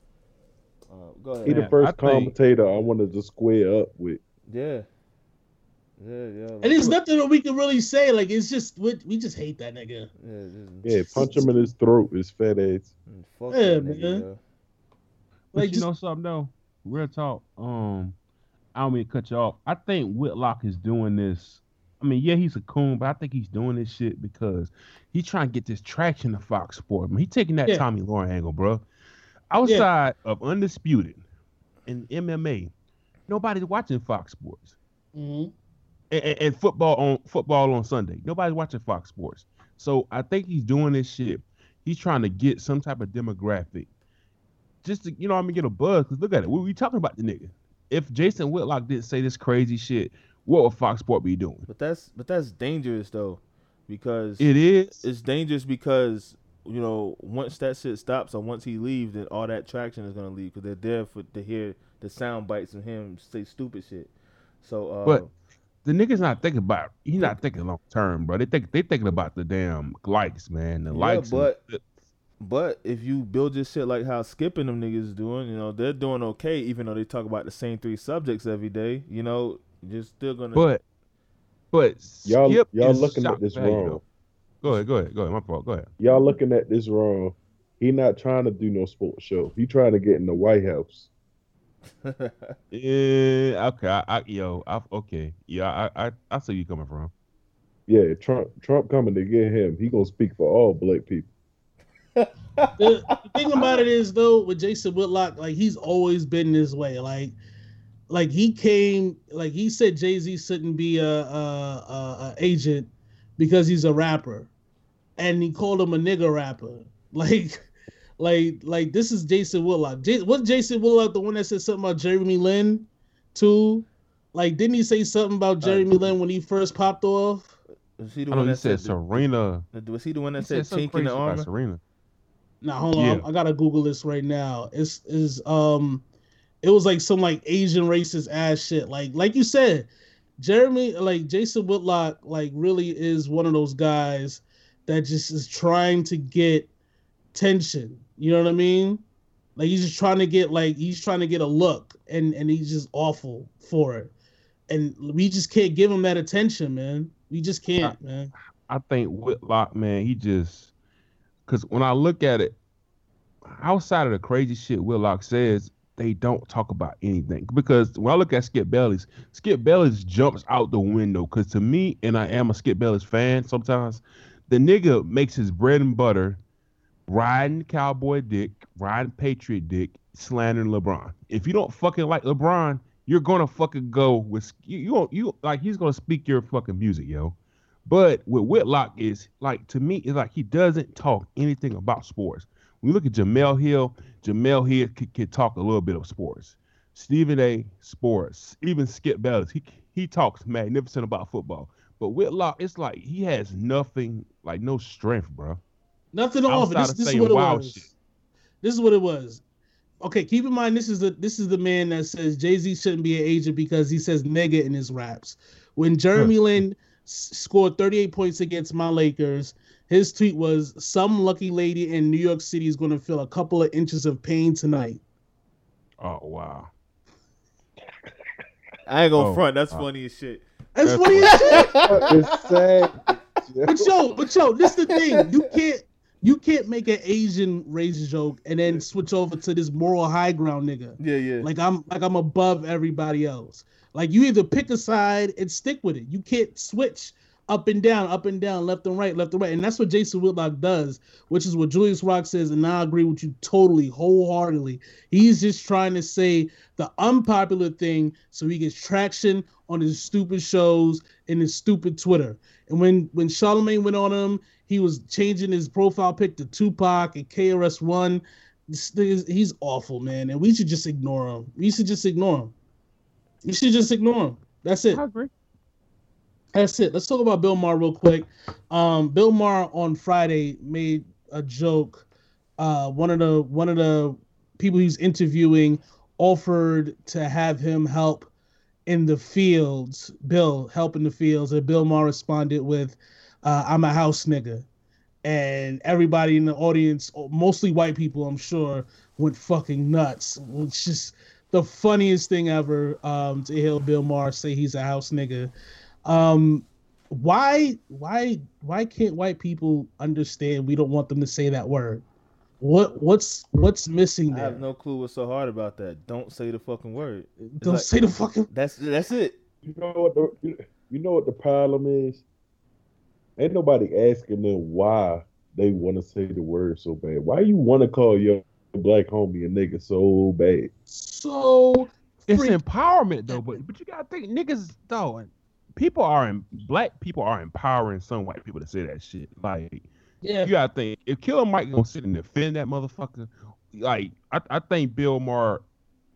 Uh, go ahead. He the first I think- commentator I wanted to square up with. Yeah. Yeah, yeah. And there's nothing that we can really say. Like it's just we, we just hate that nigga. Yeah, just, Yeah, punch him in his throat, his fat ass. mm, fuck Yeah, that nigga, man. But Like you just know something though, real talk. Um, I don't mean to cut you off. I think Whitlock is doing this. I mean, yeah, he's a coon, but I think he's doing this shit because he's trying to get this traction to Fox Sports. Man, he taking that Yeah. Tomi Lahren angle, bro. Outside of undisputed and MMA, nobody's watching Fox Sports. Mhm. and, and- and football on football on Sunday. Nobody's watching Fox Sports. So I think he's doing this shit. He's trying to get some type of demographic. Just to, you know, I'm gonna get a buzz. Cause look at it. We, we talking about the nigga. If Jason Whitlock didn't say this crazy shit, what would Fox Sport be doing? But that's but that's dangerous though, because It is. it's dangerous because you know once that shit stops or once he leaves, then all that traction is gonna leave because they're there for to hear the sound bites of him say stupid shit. So, uh, But the nigga's not thinking about. He's not thinking long term, bro. They think they thinking about the damn likes, man. The Yeah, likes. and- but- But if you build your shit like how skipping them niggas doing, you know, they're doing okay, even though they talk about the same three subjects every day. You know, you're still gonna. but but Y'all, Skip y'all is looking at this value, wrong. Go ahead, go ahead, go ahead. My fault. Go ahead. Y'all looking at this wrong. He not trying to do no sports show. He trying to get in the White House. Yeah, okay. I, I yo, I, okay. Yeah, I, I, I see you coming from. Yeah, Trump Trump coming to get him. He gonna speak for all black people. the, the thing about it is though with Jason Whitlock, like he's always been this way. Like, like he came, like he said Jay Z shouldn't be a, a, a, a agent because he's a rapper, and he called him a nigger rapper. Like, Like, like this is Jason Whitlock. J- was Jason Whitlock the one that said something about Jeremy Lin, too? Like, didn't he say something about Jeremy Lin when he first popped off? Was he the I know one he that said the- Serena. the- Was he the one He that said said something chink in the about armor? Serena. Now hold on, Yeah. I gotta Google this right now. It's is um, it was like some like Asian racist ass shit. Like like you said, Jeremy like Jason Whitlock like really is one of those guys that just is trying to get tension. You know what I mean? Like he's just trying to get like he's trying to get a look, and and he's just awful for it. And we just can't give him that attention, man. We just can't, man. I think Whitlock, man, he just because when I look at it, outside of the crazy shit Whitlock says, they don't talk about anything. Because when I look at Skip Bayless, Skip Bayless jumps out the window. Because to me, and I am a Skip Bayless fan sometimes, the nigga makes his bread and butter riding cowboy dick, riding patriot dick, slandering LeBron. If you don't fucking like LeBron, you're gonna fucking go with you. You, you like he's gonna speak your fucking music, yo. But with Whitlock is like to me, it's like he doesn't talk anything about sports. You look at Jemele Hill, Jemele Hill can, can talk a little bit of sports. Stephen A. Sports, even Skip Bayless, he he talks magnificent about football. But Whitlock, it's like he has nothing, like no strength, bro. Nothing off. Outside This, this is what it was. shit. This is what it was. Okay, keep in mind this is the this is the man that says Jay Z shouldn't be an agent because he says nigga in his raps. When Jeremy Lin scored 38 points against my Lakers, his tweet was, "Some lucky lady in New York City is going to feel a couple of inches of pain tonight." Oh wow. I ain't gonna Oh, front. That's uh, funny as shit. That's That's funny as shit. it's sad. But yo, but yo, this is the thing. You can't you can't make an Asian race joke and then switch over to this moral high ground nigga. Yeah, yeah. Like I'm like I'm above everybody else. Like you either pick a side and stick with it. You can't switch up and down, up and down, left and right, left and right. And that's what Jason Whitlock does, which is what Julius Rock says, and I agree with you totally, wholeheartedly. He's just trying to say the unpopular thing so he gets traction on his stupid shows and his stupid Twitter. And when when Charlemagne went on him, he was changing his profile pic to Tupac and KRS One. He's awful, man, and we should just ignore him. We should just ignore him. You should just ignore him. That's it. I agree. That's it. Let's talk about Bill Maher real quick. Um, Bill Maher on Friday made a joke. Uh, one of the one of the people he's interviewing offered to have him help in the fields. Bill help in the fields, and Bill Maher responded with, uh, "I'm a house nigga," and everybody in the audience, mostly white people, I'm sure, went fucking nuts. It's just the funniest thing ever um, to hear Bill Maher say he's a house nigga um why why why can't white people understand we don't want them to say that word what what's what's missing I have no clue what's so hard about that. Don't say the fucking word. don't like- say the fucking That's that's it. You know what the you, you know what the problem is? Ain't nobody asking them why they want to say the word so bad. Why you want to call your black homie a nigga so bad? so It's freak- empowerment though, but but you gotta think niggas though. People are in black people are empowering some white people to say that shit. Like yeah you gotta think if Killer Mike gonna sit and defend that motherfucker, like I, I think Bill Maher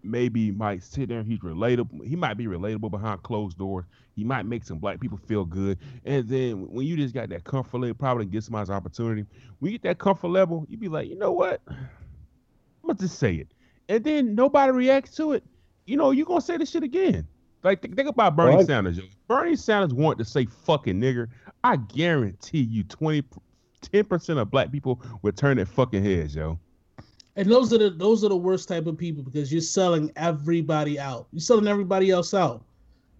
maybe might sit there and he's relatable. He might be relatable behind closed doors. He might make some black people feel good. And then when you just got that comfort level, probably get somebody's opportunity. When you get that comfort level, you be like, you know what? I'm gonna just say it. And then nobody reacts to it. You know, you're gonna say this shit again. Like think, think about Bernie Right. Sanders, yo. Bernie Sanders wanted to say fucking nigger. I guarantee you 20 10% of black people would turn their fucking heads, yo. and those are the those are the worst type of people because you're selling everybody out you're selling everybody else out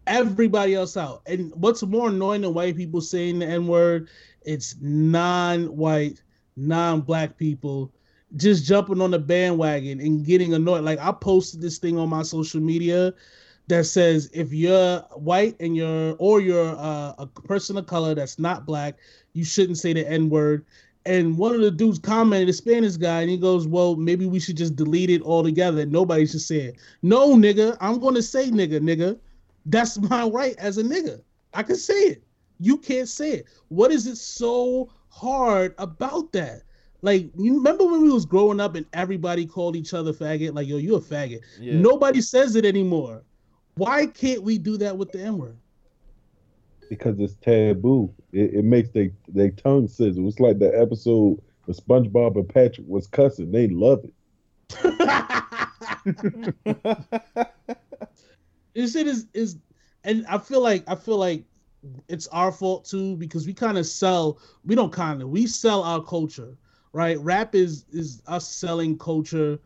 everybody else out and what's more annoying than white people saying the n-word it's non-white non-black people just jumping on the bandwagon and getting annoyed. Like I posted this thing on my social media that says if you're white and you're or you're uh, a person of color that's not black, you shouldn't say the N word. And one of the dudes commented, a Spanish guy, and he goes, "Well, maybe we should just delete it altogether. Nobody should say it." No, nigga, I'm gonna say nigga, nigga. That's my right as a nigga. I can say it. You can't say it. What is it so hard about that? Like you remember when we was growing up and everybody called each other faggot? Like yo, you a faggot. Yeah. Nobody says it anymore. Why can't we do that with the N word? because it's taboo. It, it makes they they tongue sizzle. It's like the episode where SpongeBob and Patrick was cussing. They love it. this shit is is and I feel like I feel like it's our fault too because we kind of sell we don't kind of we sell our culture right rap is is us selling culture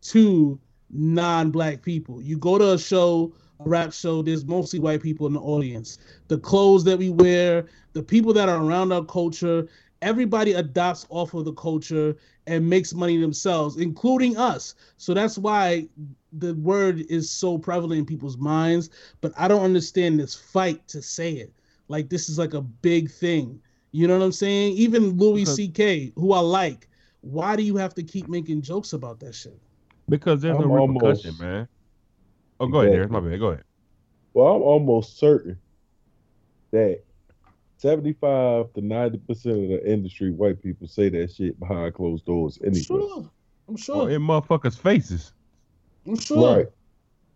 to non-black people you go to a show rap show there's mostly white people in the audience. The clothes that we wear the people that are around our culture everybody adopts off of the culture and makes money themselves including us. So that's why the word is so prevalent in people's minds but i don't understand this fight to say it. Like this is like a big thing. You know what i'm saying? Even louis ck who i like why do you have to keep making jokes about that shit? Because there's I'm no repercussion, almost- man. Oh, go ahead, Darius. Exactly. My bad. Go ahead. Well, I'm almost certain that 75 to 90 percent of the industry, white people say that shit behind closed doors i'm anyway. sure i'm Oh, sure in motherfuckers' faces. i'm sure Right.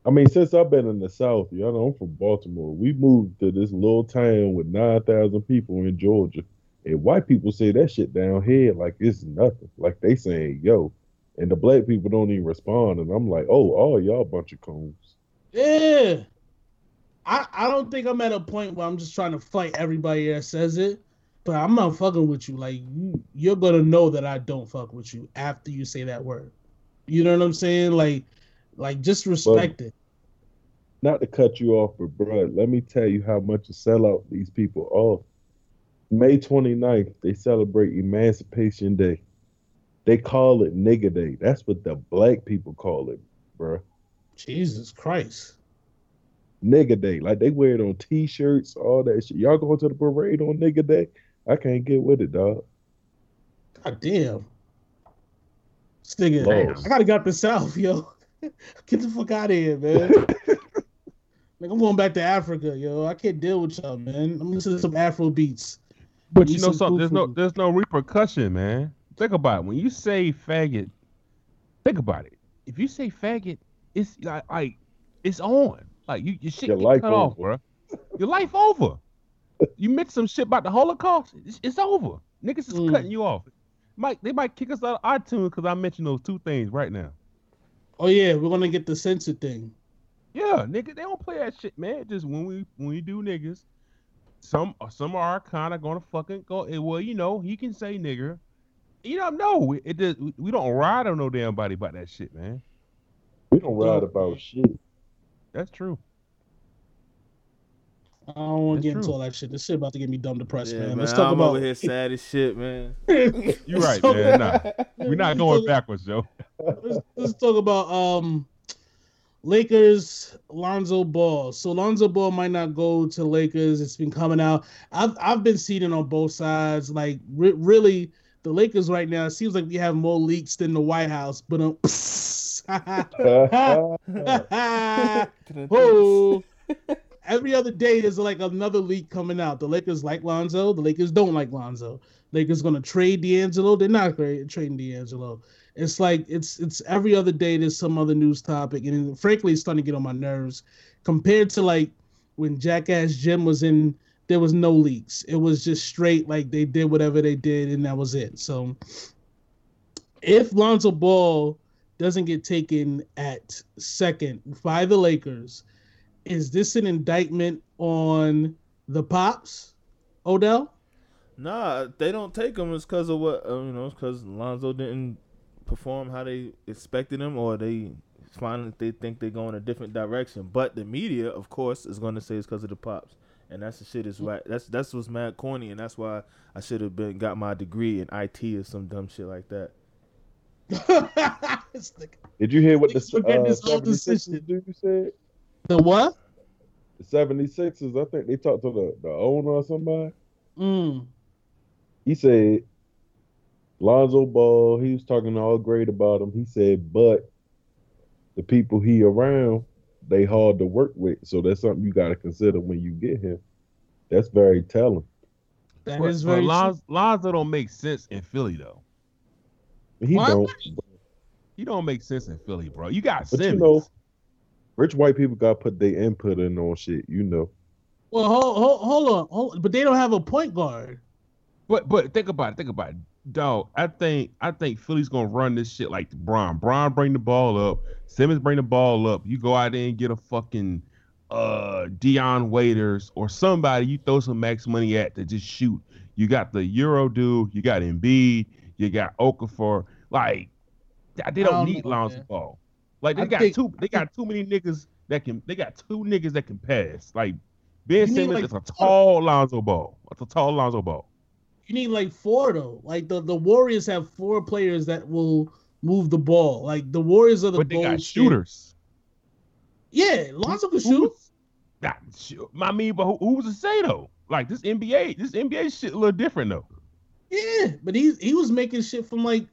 I mean, since I've been in the South, y'all know I'm from Baltimore. We moved to this little town with 9,000 people in Georgia. And white people say that shit down here like it's nothing. Like they saying, yo. And the black people don't even respond. And I'm like, oh, all y'all bunch of coons. Yeah. I, I don't think I'm at a point where I'm just trying to fight everybody that says it, but I'm not fucking with you. Like you, you're gonna know that I don't fuck with you after you say that word. You know what I'm saying? Like, like just respect it. Not to cut you off, but bro, let me tell you how much a sellout these people are. May 29th, they celebrate Emancipation Day. They call it nigga day. That's what the black people call it, bro. Jesus Christ. nigga day. Like they wear it on t-shirts, all that shit. Y'all going to the parade on nigga day? I can't get with it, dog. God damn. This nigga, Balls. I gotta get out the south, yo. Get the fuck out of here, man. like I'm going back to Africa, yo. I can't deal with y'all, man. I'm listening to some Afro beats. But you know some something? There's no there's no repercussion, man. Think about it. When you say faggot, think about it. If you say faggot, it's like, like it's on. Like you your shit Your life cut off, bro. Your life over. You mention some shit about the Holocaust, it's, it's over. Niggas is Mm. cutting you off. Mike, they might kick us out of iTunes because I mentioned those two things right now. Oh yeah, we're gonna get the censor thing. Yeah, nigga, they don't play that shit, man. Just when we when we do niggas, some some are kind of gonna fucking go. eh, Well, you know, he can say nigger. You don't know, no, it does. We don't ride on no damn body about that shit, man. We don't ride about shit. That's true. I don't want to get into all that shit. This shit about to get me dumb depressed, Yeah, man. man. Let's talk I'm about. over here sad as shit, man. You're right, talk man. Nah, we're not going backwards, Joe. let's, let's talk about um Lakers Lonzo Ball. So Lonzo Ball might not go to Lakers. It's been coming out. I've I've been seeing it on both sides. Like re- really, the Lakers right now. It seems like we have more leaks than the White House. But um, Whoa. Every other day there's like another leak coming out. The Lakers like Lonzo. The Lakers don't like Lonzo. Lakers gonna trade D'Angelo. They're not tra- trading D'Angelo. It's like it's it's every other day there's some other news topic, and frankly, it's starting to get on my nerves. Compared to like when Jackass Jim was in, there was no leaks. It was just straight like they did whatever they did, and that was it. So if Lonzo Ball doesn't get taken at second by the Lakers, is this an indictment on the Pops, Odell? Nah, they don't take him. It's because of what uh, you know. It's because Lonzo didn't perform how they expected him, or they finally they think they're going a different direction. But the media, of course, is going to say it's because of the pops, and that's the shit is right. That's that's what's mad corny, and that's why I should have been got my degree in IT or some dumb shit like that. It's like- Did you hear what the Niggas forgetting uh, his whole 76ers decision. dude said? the what? The 76ers, I think they talked to the, the owner or somebody. Mm. He said Lonzo Ball, he was talking all great about him. He said, but the people he around, they hard to work with. So that's something you gotta consider when you get him. That's very telling. That But, is but very true. Lonzo, Lonzo don't make sense in Philly though. He Why don't. He don't make sense in Philly, bro. You got But you know, rich white people got to put their input in on shit. You know. Well, hold, hold, hold on, hold, but they don't have a point guard. But but think about it. Think about it. Dog, I think I think Philly's gonna run this shit like Bron. Bron bring the ball up. Simmons bring the ball up. You go out there and get a fucking uh Dion Waiters or somebody you throw some max money at to just shoot. You got the Euro dude, you got Embiid, you got Okafor. Like they don't don't need Lonzo. Ball. Like they I got think- two they got too many niggas that can they got two niggas that can pass. Like Ben Simmons like- is a tall Lonzo Ball. That's a tall Lonzo Ball. You need like four though. Like the, the Warriors have four players that will move the ball. Like the Warriors are the But they got shooters. Yeah, Lonzo can Who shoot. was- Nah, shoot. I mean, but who, who was to say though? Like this NBA, this NBA shit a little different though. Yeah, but he he was making shit from like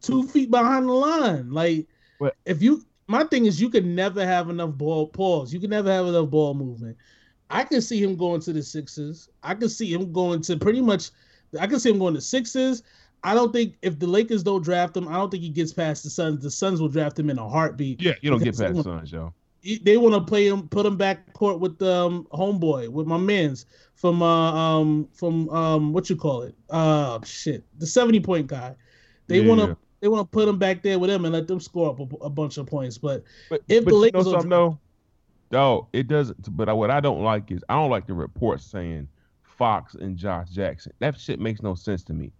two feet behind the line. Like But- if you my thing is you can never have enough ball pause. You can never have enough ball movement. I can see him going to the Sixers. I can see him going to pretty much I can see him going to sixes. I don't think if the Lakers don't draft him, I don't think he gets past the Suns. The Suns will draft him in a heartbeat. Yeah, you don't get past the Suns, yo. They want to play him, put him back court with um homeboy, with my man's from uh um from um what you call it? Uh shit, the seventy point guy. They Yeah. want to they want to put him back there with him and let them score up a, a bunch of points. But But If but the you Lakers know don't something though, dog, it doesn't. But what I don't like is I don't like the reports saying Fox and Josh Jackson. That shit makes no sense to me.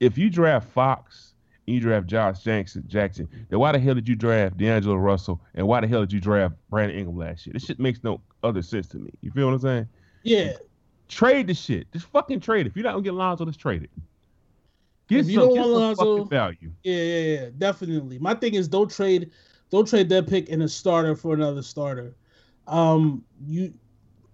If you draft Fox and you draft Josh Jackson, Jackson, then why the hell did you draft D'Angelo Russell and why the hell did you draft Brandon Ingram last year? This shit makes no other sense to me. You feel what I'm saying? yeah, Trade the shit. Just fucking trade it. If you're not gonna get Lonzo, just trade it. Get If you some, don't get want Lonzo- value. yeah, yeah, yeah, definitely. My thing is don't trade, don't trade that pick and a starter for another starter. Um, you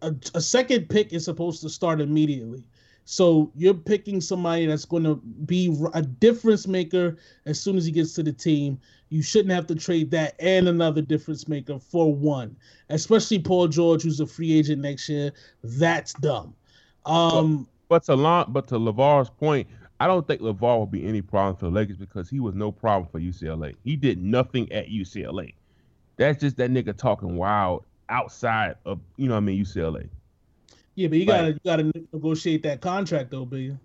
a, a second pick is supposed to start immediately. So you're picking somebody that's going to be a difference maker as soon as he gets to the team. You shouldn't have to trade that and another difference maker for one, especially Paul George, who's a free agent next year. That's dumb. Um, But to Lon, but to Lavar's point, I don't think Lavar will be any problem for the Lakers because he was no problem for UCLA. He did nothing at UCLA. That's just that nigga talking wild outside of you know what I mean UCLA. yeah, but you gotta you gotta negotiate that contract though, B.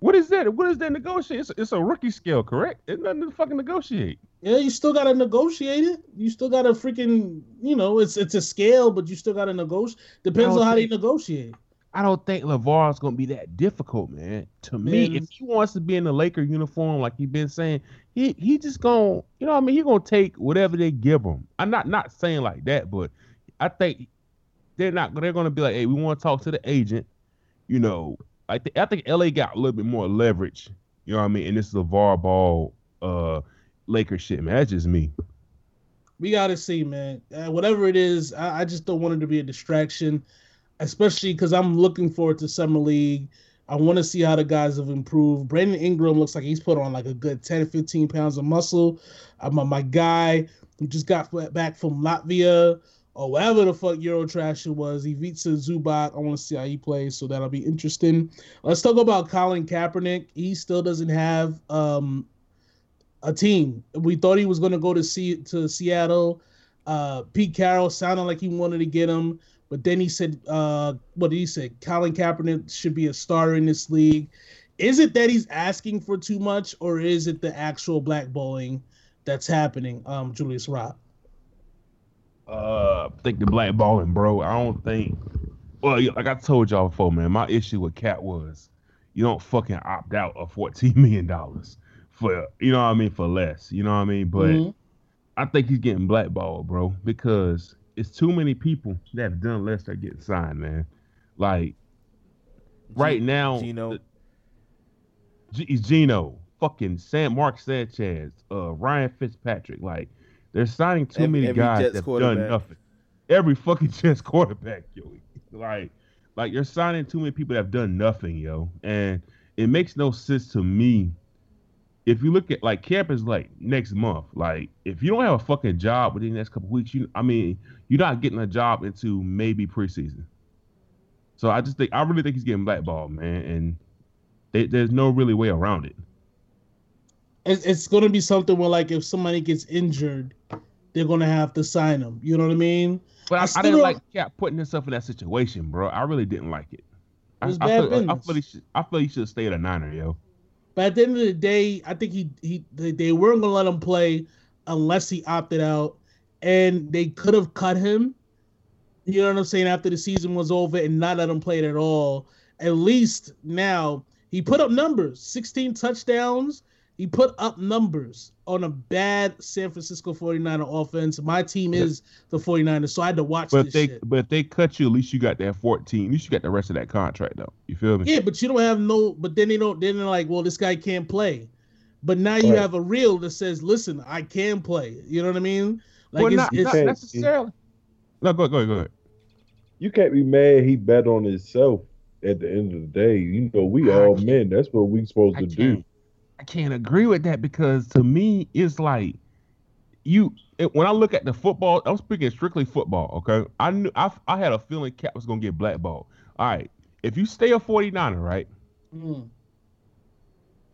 What is that? What is that negotiate? It's, it's a rookie scale, correct? It's nothing to fucking negotiate. Yeah, you still gotta negotiate it. You still gotta freaking, you know, it's it's a scale, but you still gotta negotiate. Depends on how they negotiate. I don't think Lavar's gonna be that difficult, man. To me, if he wants to be in the Laker uniform, like he been saying, he he just gonna, you know, what I mean, he gonna take whatever they give him. I'm not not saying like that, but I think they're not. They're gonna be like, hey, we want to talk to the agent. You know, I think I think LA got a little bit more leverage. You know what I mean? And this is Lavar ball, uh, Laker shit, man. That's just me. We gotta see, man. Uh, whatever it is, I, I just don't want it to be a distraction, especially because I'm looking forward to summer league. I want to see how the guys have improved. Brandon Ingram looks like he's put on like a good 10 15 pounds of muscle. Uh, my, my guy who just got back from Latvia or whatever the fuck Euro trash it was, Ivica Zubac. I want to see how he plays, so that'll be interesting. Let's talk about Colin Kaepernick. He still doesn't have um, a team. We thought he was going to go to to Seattle. Uh, Pete Carroll sounded like he wanted to get him, but then he said, uh, "What did he say? Colin Kaepernick should be a starter in this league." Is it that he's asking for too much, or is it the actual blackballing that's happening? Um, Julius Rock. Uh, I think the blackballing, bro. I don't think. Well, like I told y'all before, man. My issue with Cat was you don't fucking opt out of fourteen million dollars for you know what I mean for less. You know what I mean? But Mhm. I think he's getting blackballed, bro, because it's too many people that have done less that get signed, man. Like right now, Geno. the- G- Geno, fucking Sam Mark Sanchez, uh, Ryan Fitzpatrick. Like they're signing too Every- many every guys Jets that have done nothing. Every fucking Jets quarterback, yo. Like, like you're signing too many people that have done nothing, yo. And it makes no sense to me. If you look at like camp is like next month. Like if you don't have a fucking job within the next couple weeks, you I mean, you're not getting a job into maybe preseason. So I just think I really think he's getting blackballed, man, and they, there's no really way around it. It's, it's going to be something where, like, if somebody gets injured, they're going to have to sign them. You know what I mean? But I, I, still didn't like Cap putting himself in that situation, bro. I really didn't like it. I, was I bad feel, I, I feel he should. I feel he should stay at a Niner, yo. But at the end of the day, I think he he they, they weren't gonna let him play unless he opted out, and they could have cut him. You know what I'm saying? After the season was over and not let him play it at all. At least now he put up numbers, 16 touchdowns. He put up numbers on a bad San Francisco 49er offense. My team is the 49ers, so I had to watch But this they, shit. but if they cut you. At least you got that fourteen. At least you got the rest of that contract, though. You feel me? Yeah, but you don't have no. But then they don't. Then they're like, well, this guy can't play. But now you Right. have a reel that says, listen, I can play. You know what I mean? Like well, it's, not, it's not necessarily. No, go, go, ahead, go ahead. You can't be mad he bet on himself at the end of the day. You know, we all men. That's what we're supposed I to do. I can't agree with that because to me, it's like you. It, when I look at the football, I'm speaking strictly football. Okay, I knew I, I had a feeling Cap was gonna get blackballed. All right, if you stay a 49er, right? Mm.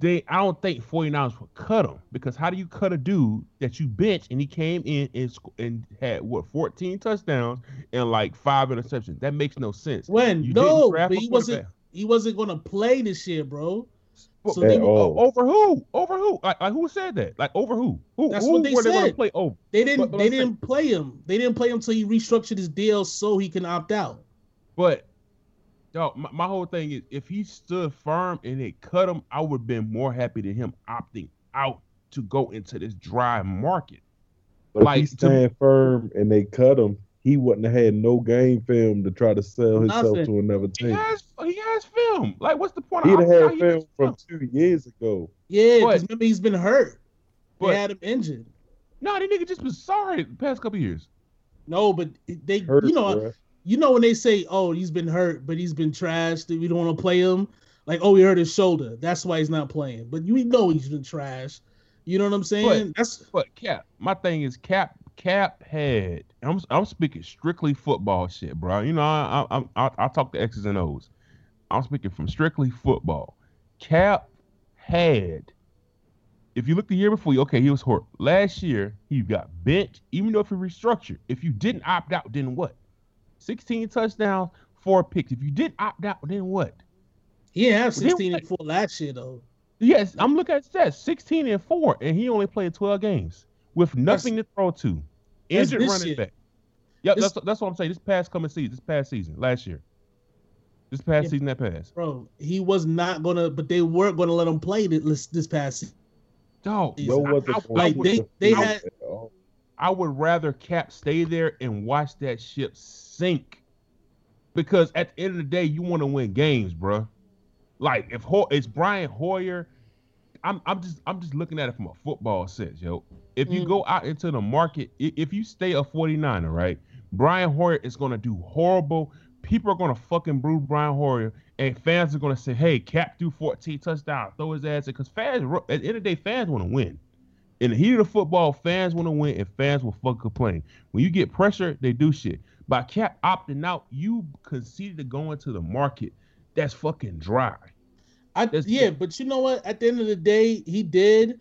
They, I don't think 49ers would cut him because how do you cut a dude that you bench and he came in and, and had what 14 touchdowns and like five interceptions? That makes no sense. when You no, but he wasn't. He wasn't going to play this year, bro. Well, So they At were, uh, all. O- Over who? Over who? Like, like who said that? Like over who? Who? That's who what they were they gonna said. play over? they didn't. but- but they I'm didn't play him. They didn't play him until he restructured his deal so he can opt out. But yo, my, my whole thing is if he stood firm and they cut him, I would have been more happy than him opting out to go into this dry market. But Like, if he to stand firm and they cut him, he wouldn't have had no game film to try to sell himself Nothing. to another team. has he has film. Like what's the point? He'd of have had He film from two years ago. Yeah, because But- remember he's been hurt. But- they had him injured. No, that nigga just been sorry the past couple years. No, but they, Hurt, you know, bruh. you know when they say, "Oh, he's been hurt, but he's been trashed. We don't want to play him." Like, "Oh, he hurt his shoulder. That's why he's not playing." But you know he's been trashed. You know what I'm saying? That's But Cap, my thing is Cap. Cap had. I'm I'm speaking strictly football shit, bro. You know, I I I, I talk to X's and O's. I'm speaking from strictly football. Cap had. If you look the year before, okay, he was hurt. Last year, he got benched, even though if he restructured. If you didn't opt out, then what? 16 touchdowns, four picks. If you didn't opt out, then what? he didn't have 16 were and four last year though. Yes, I'm looking at stats. 16 and 4, and he only played 12 games with nothing to throw to. that's Injured running year. back. Yep, This- that's that's what I'm saying. This past coming season, this past season, last year. This past Yeah. season that passed. Bro, he was not gonna, but they weren't gonna let him play this this past. season. Dog, He's- No I, other I- I Like, would, they- they had- I would rather Cap stay there and watch that ship sink. Because at the end of the day, you want to win games, bro. Like if Ho- it's Brian Hoyer, I'm I'm just I'm just looking at it from a football sense, yo. If you Mm. go out into the market, if you stay a 49er, right? Brian Hoyer is gonna do horrible. People are gonna fucking brew Brian Hoyer, and fans are gonna say, "Hey, Cap threw 14 touchdowns, throw his ass in." Because fans, at the end of the day, fans want to win. In the heat of the football, fans want to win, and fans will fucking complain. When you get pressure, they do shit. By Cap opting out, you conceded to going to the market that's fucking dry. I That's- yeah, but you know what? At the end of the day, he did.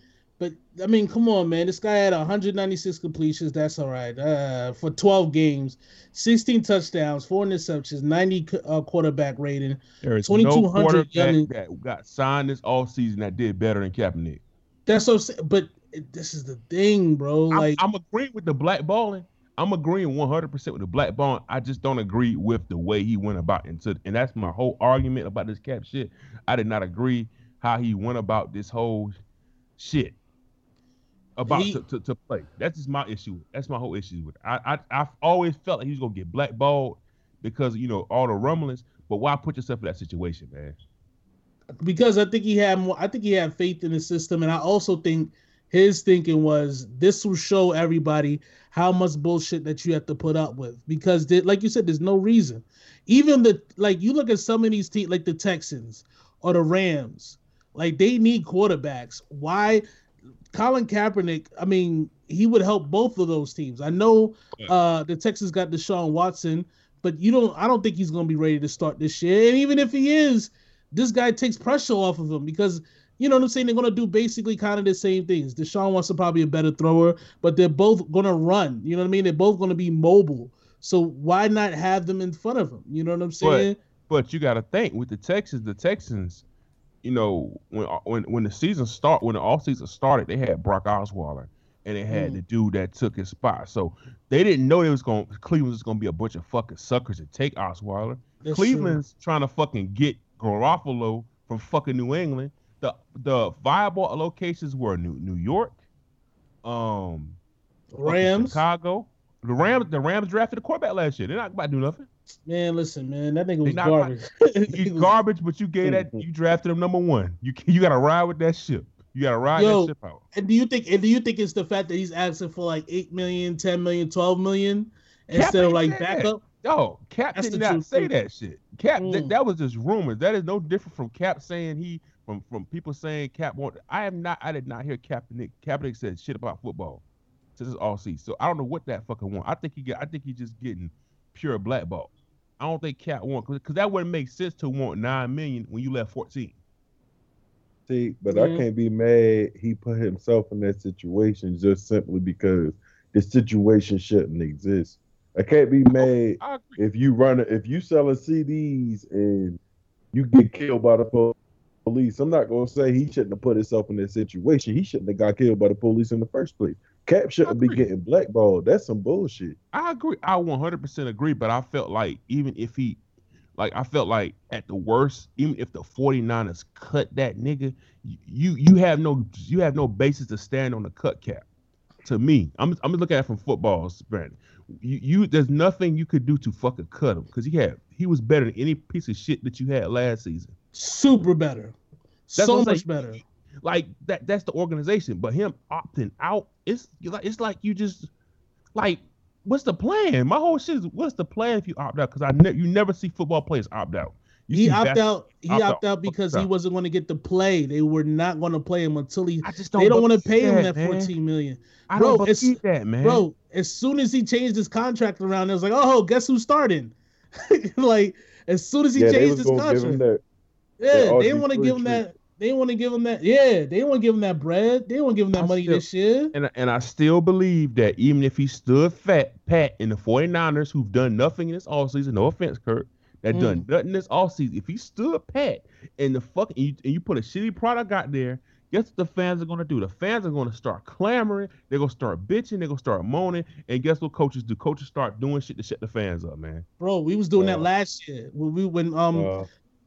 I mean, come on, man. This guy had 196 completions. That's all right. Uh, for 12 games, 16 touchdowns, four interceptions, 90 uh, quarterback rating. There is no 2200 quarterback young- that got signed this all season that did better than Kaepernick. That's so. But this is the thing, bro. I'm, Like, I'm agreeing with the blackballing. I'm agreeing 100% with the black balling. I just don't agree with the way he went about into, and that's my whole argument about this cap shit. I did not agree how he went about this whole shit about He- to, to, to play. That's just my issue. That's my whole issue with it. I, I I've always felt like he was gonna get blackballed because you know all the rumblings. But why put yourself in that situation, man? because I think he had more. I think he had faith in the system, and I also think his thinking was this will show everybody how much bullshit that you have to put up with. Because, there- like you said, there's no reason. Even the like, you look at some of these teams, like the Texans or the Rams, like they need quarterbacks. Why? Colin Kaepernick. I mean, he would help both of those teams. I know uh the Texans got Deshaun Watson, but you don't. I don't think he's going to be ready to start this year. And even if he is, this guy takes pressure off of him because you know what I'm saying? They're gonna do basically kind of the same things. Deshaun wants to probably a better thrower, but they're both gonna run. You know what I mean? They're both gonna be mobile. So why not have them in front of him? You know what I'm saying? But, but you got to think with the Texans, the Texans, you know, when when when the season start, when the off season started, they had Brock Osweiler and they had mm. the dude that took his spot. So they didn't know it was going Cleveland was going to be a bunch of fucking suckers to take Osweiler. That's Cleveland's true. trying to fucking get Garoppolo from fucking New England the the viable locations were New New York, um, Rams, Chicago. The Rams, the Rams drafted a quarterback last year. They're not about to do nothing. Man, listen, man, that nigga was garbage. He's garbage, but you gave that you drafted him number one. You you got to ride with that ship. You got to ride Yo, that ship out. And do you think? And do you think it's the fact that he's asking for like 8 million, 10 million, 12 million instead of like backup? Yo, Cap That's did not say that shit. Cap, mm. th- that was just rumors. That is no different from Cap saying he from from people saying Cap want. I am not. I did not hear Kaepernick. Kaepernick said shit about football since all season. So I don't know what that fucking want. I think he get. I think he's just getting pure blackball. I don't think Cap want because that wouldn't make sense to want nine million when you left fourteen. See, but mm-hmm. I can't be mad. He put himself in that situation just simply because the situation shouldn't exist. I can't be mad if you run if you selling CDs and you get killed by the police. I'm not gonna say he shouldn't have put himself in that situation. He shouldn't have got killed by the police in the first place. Cap shouldn't be getting blackballed. That's some bullshit. I agree. I 100% agree. But I felt like even if he, like, I felt like at the worst, even if the 49ers cut that nigga, you you have no you have no basis to stand on the cut cap. To me, I'm I'm looking at it from football, Brandon. You, you there's nothing you could do to fucking cut him because he had he was better than any piece of shit that you had last season. Super better. That's so much better. Like that that's the organization. But him opting out, it's like it's like you just like what's the plan? My whole shit is what's the plan if you opt out? Because I ne- you never see football players opt out. You he opted out. He opt, opt out, because he wasn't going to get to play. They were not going to play him until he. I just don't. They don't want to pay him that, that fourteen million. I bro, don't believe that, man. Bro, as soon as he changed his contract around, it was like, oh, guess who's starting? like as soon as he yeah, changed his contract. yeah, they didn't want to give him that. They want to give him that. Yeah, they want to give him that bread. They want to give him that I money still, this year. And and I still believe that even if he stood fat pat in the 49ers, who've done nothing in this offseason, no offense, Kurt, that mm. done nothing this offseason. If he stood pat in the fucking and you, and you put a shitty product out there, guess what the fans are gonna do? The fans are gonna start clamoring. They're gonna start bitching. They're gonna start moaning. And guess what coaches do? Coaches start doing shit to shut the fans up, man. Bro, we was doing uh, that last year when we when um uh,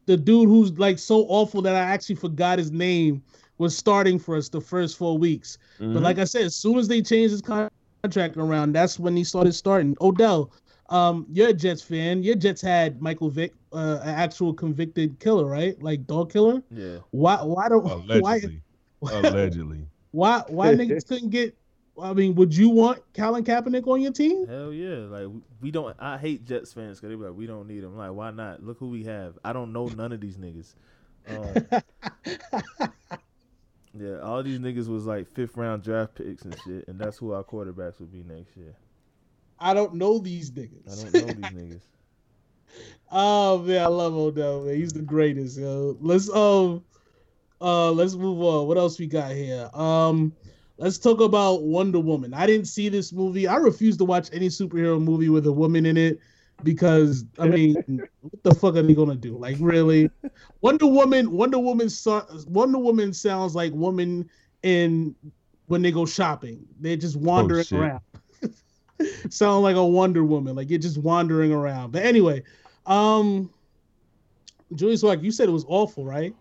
the dude who's like so awful that I actually forgot his name was starting for us the first four weeks. Mm-hmm. But like I said, as soon as they changed his contract around, that's when he started starting. Odell, um, you're a Jets fan. Your Jets had Michael Vick, uh, an actual convicted killer, right? Like dog killer. Yeah. Why? Why don't? Allegedly. Why, Allegedly. Why? Why niggas couldn't get I mean, would you want Colin Kaepernick on your team? Hell yeah! Like we don't. I hate Jets fans because they be like, we don't need him. Like, why not? Look who we have. I don't know none of these niggas. Um, yeah, all these niggas was like fifth round draft picks and shit, and that's who our quarterbacks would be next year. I don't know these niggas. I don't know these niggas. Oh man, I love Odell. Man, he's the greatest. Yo. Let's um, uh, let's move on. What else we got here? Um, let's talk about Wonder Woman. I didn't see this movie. I refuse to watch any superhero movie with a woman in it because I mean, what the fuck are they gonna do? Like, really? Wonder Woman. Wonder Woman. Wonder Woman sounds like woman in when they go shopping. They're just wandering oh, around. Sound like a Wonder Woman. Like you're just wandering around. But anyway, um, Julius Swag, you said it was awful, right?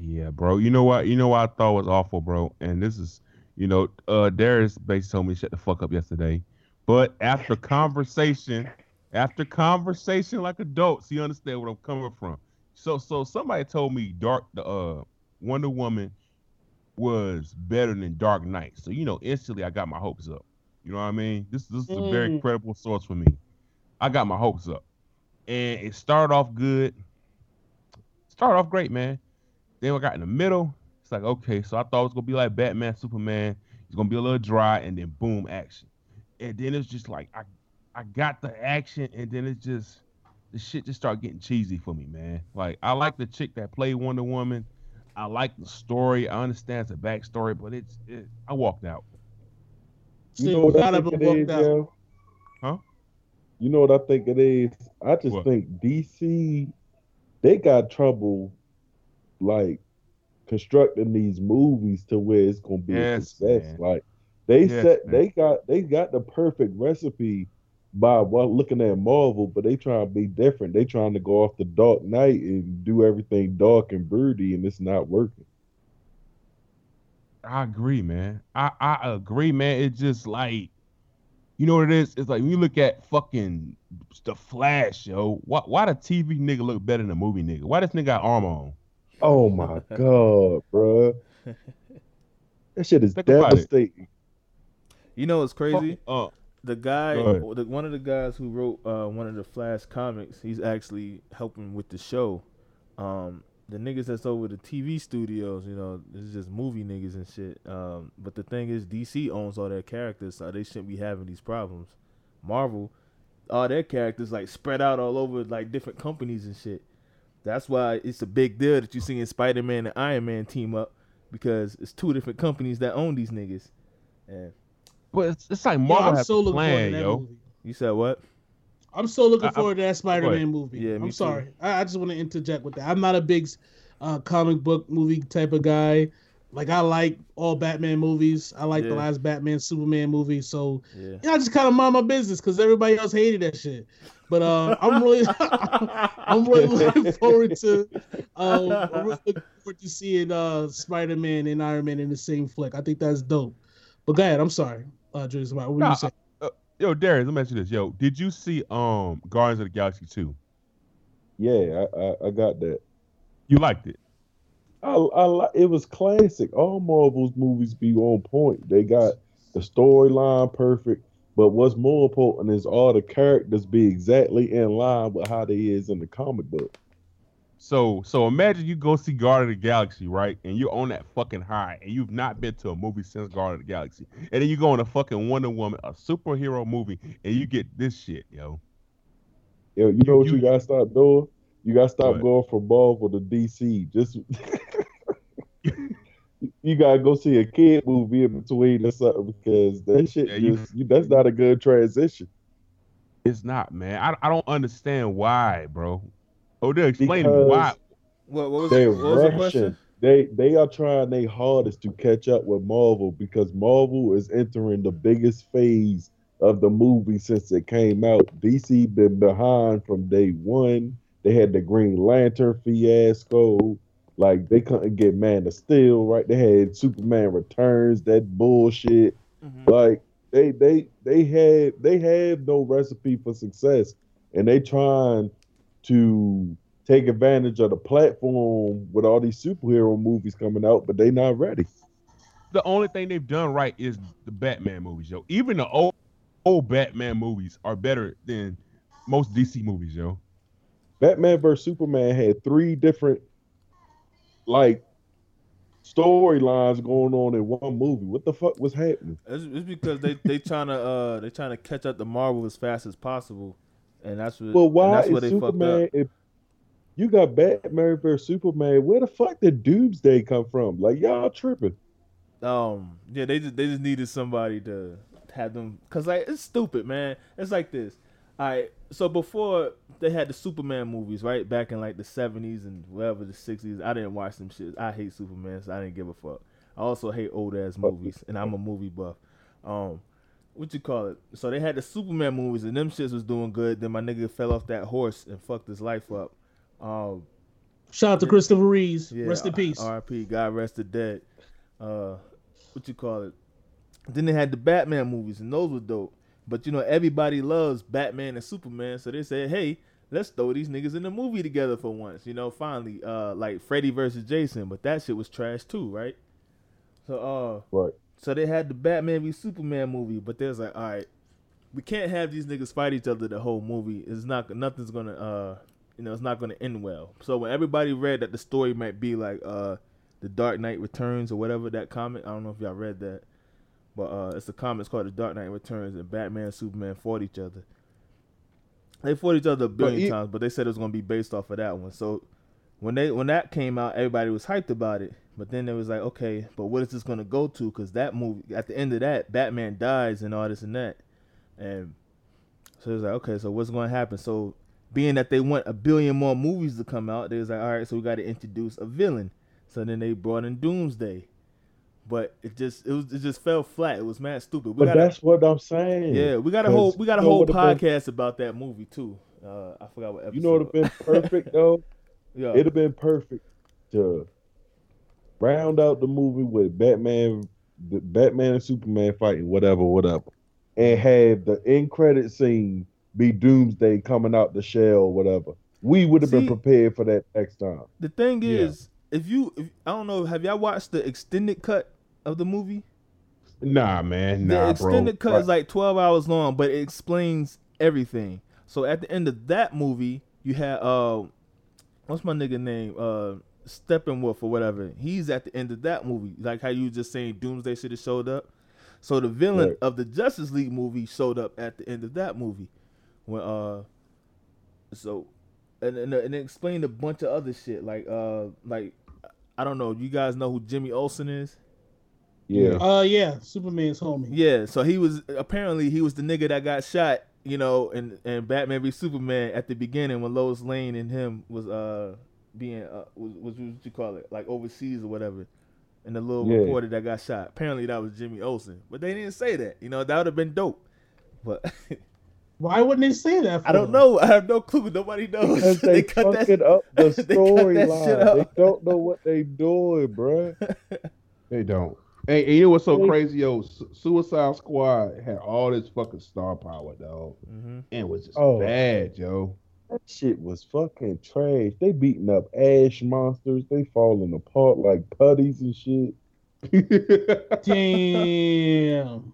Yeah, bro. You know what? You know what I thought was awful, bro. And this is, you know, uh, Darius basically told me shut the fuck up yesterday. But after conversation, after conversation like adults, you understand where I'm coming from. So, so somebody told me Dark, the uh, Wonder Woman was better than Dark Knight. So you know, instantly I got my hopes up. You know what I mean? This this is a very mm. credible source for me. I got my hopes up, and it started off good. Started off great, man. Then we got in the middle. It's like, okay, so I thought it was gonna be like Batman, Superman. It's gonna be a little dry, and then boom, action. And then it's just like I, I got the action, and then it's just, the shit just start getting cheesy for me, man. Like I like the chick that played Wonder Woman. I like the story. I understand the backstory, but it's it, I walked out. You know what I think be it walked out. Huh? You know what I think it is? I just What? think DC they got trouble like constructing these movies to where it's gonna be a success. man. Like they Yes, set man. they got they got the perfect recipe by while looking at Marvel, but they trying to be different. They trying to go off the Dark Knight and do everything dark and broody, and it's not working. I agree, man. I, I agree, man. It's just like, you know what it is? It's like when you look at fucking the Flash, yo. Why, why the TV nigga look better than the movie nigga? Why this nigga got armor on? Oh my god, bro. That shit is Think about it. devastating. You know what's crazy? Uh, the guy, Go ahead. or the, one of the guys who wrote uh, one of the Flash comics, he's actually helping with the show. Um, the niggas that's over the TV studios, you know, this is just movie niggas and shit. Um, but the thing is, DC owns all their characters, so they shouldn't be having these problems. Marvel, all their characters like spread out all over like different companies and shit. That's why it's a big deal that you're seeing Spider Man and Iron Man team up because it's two different companies that own these niggas. And but it's, it's like Yo, Marvel I'm has so a looking forward plan, to that yo. movie. you said what? I'm so looking I- I- forward to that Spider-Man ahead. movie. Yeah, I'm sorry. I, I just want to interject with that. I'm not a big uh, comic book movie type of guy. Like I like all Batman movies. I like Yeah. the last Batman Superman movie. So Yeah. yeah, I just kind of mind my business because everybody else hated that shit. But uh, I'm really, I'm really looking forward to, um, I'm really looking forward to seeing uh Spider-Man and Iron Man in the same flick. I think that's dope. But go ahead. I'm sorry, uh, Julius. What were Nah, you saying? Yo, Darius, let me ask you this. Yo, did you see um Guardians of the Galaxy 2? Yeah, I, I, I got that. You liked it. I, I li- it was classic. All Marvel's movies be on point. They got the storyline perfect, but what's more important is all the characters be exactly in line with how they is in the comic book. So so imagine you go see Guardian of the Galaxy, right? And you're on that fucking high, and you've not been to a movie since Guardian of the Galaxy, and then you go on a fucking Wonder Woman, a superhero movie, and you get this shit, yo. Yo, you know what you, you- gotta stop doing? You gotta stop What? going from Marvel to DC. Just you gotta go see a kid movie in between or something because that shit Yeah, you- just you, that's not a good transition. It's not, man. I, I don't understand why, bro. Oh, they're explaining me why. What, what was, They're what was the question? They they are trying their hardest to catch up with Marvel because Marvel is entering the biggest phase of the movie since it came out. DC been behind from day one. They had the Green Lantern fiasco. Like they couldn't get Man of Steel right. They had Superman Returns, that bullshit. Mhm. Like they they they had they have no recipe for success, and they trying to take advantage of the platform with all these superhero movies coming out, but they not ready. The only thing they've done right is the Batman movies, yo. Even the old old Batman movies are better than most DC movies, yo. Batman vs Superman had three different like storylines going on in one movie. What the fuck was happening? It's, it's because they they trying to uh they trying to catch up to Marvel as fast as possible, and that's what. Well, why that's is they. Superman? If you got Batman vs Superman, where the fuck did Doomsday come from? Like y'all tripping. Um, yeah, they just they just needed somebody to have them because like it's stupid, man. It's like this. All right, so before they had the Superman movies, right back in like the seventies and whatever the sixties, I didn't watch them shit. I hate Superman, so I didn't give a fuck. I also hate old ass movies, and I'm a movie buff. Um, what you call it? So they had the Superman movies, and them shits was doing good. Then my nigga fell off that horse and fucked his life up. Um, Shout out to Christopher Reeves. yeah, Rest in peace. R.I.P. God rest the dead. Uh, what you call it? Then they had the Batman movies, and those were dope. But you know, everybody loves Batman and Superman, so they said, "Hey, let's throw these niggas in the movie together for once." You know, finally, uh, like Freddy versus Jason, but that shit was trash too, right? So, uh, Right. so they had the Batman v Superman movie, but there's like, all right, we can't have these niggas fight each other the whole movie. It's not nothing's gonna uh you know, it's not gonna end well. So when everybody read that the story might be like uh the Dark Knight Returns or whatever that comic, I don't know if y'all read that. But uh it's a comic called The Dark Knight Returns and Batman and Superman fought each other. They fought each other a billion it- times, but they said it was gonna be based off of that one. So when they when that came out, everybody was hyped about it. But then it was like, okay, but what is this gonna go to? Because that movie, at the end of that, Batman dies and all this and that, and so it was like, okay, so what's gonna happen? So being that they want a billion more movies to come out, they was like, all right, so we got to introduce a villain. So then they brought in Doomsday, but it just it was it just fell flat. It was mad stupid. We But gotta- that's what I'm saying. yeah, we got a whole we got a whole would've been- podcast about that movie too. Uh, I forgot what episode. You know what would have been perfect though? Yeah, It'd have been perfect to round out the movie with Batman, the Batman and Superman fighting, whatever, whatever, and have the end credit scene be Doomsday coming out the shell, whatever. We would have been prepared for that next time. the thing Yeah. is, if you if, I don't know, have y'all watched the extended cut of the movie? Nah, man. Nah, the extended bro. cut is like 12 hours long, but it explains everything. So at the end of that movie, you had uh, what's my nigga name? Uh, Steppenwolf or whatever. He's at the end of that movie, like how you just saying Doomsday should have showed up. So the villain Right. of the Justice League movie showed up at the end of that movie, when uh, so and and, and it explained a bunch of other shit like uh like I don't know. You guys know who Jimmy Olsen is? Yeah. Uh, yeah, Superman's homie. Yeah, so he was apparently he was the nigga that got shot, you know, and and Batman v Superman at the beginning when Lois Lane and him was uh being uh was, was what you call it like overseas or whatever, and the little Yeah. reporter that got shot. Apparently that was Jimmy Olsen, but they didn't say that. You know that would have been dope, but Why wouldn't they say that? For I don't know. I have no clue. Nobody knows. Because they, cut that. fucking up the they cut that shit storyline. They up. don't know what they doing, bruh. They don't. Hey, and you know what's so crazy, yo? Su- Suicide Squad had all this fucking star power, dog, hmm and it was just Oh. bad, yo. That shit was fucking trash. They beating up ash monsters. They falling apart like putties and shit. Damn.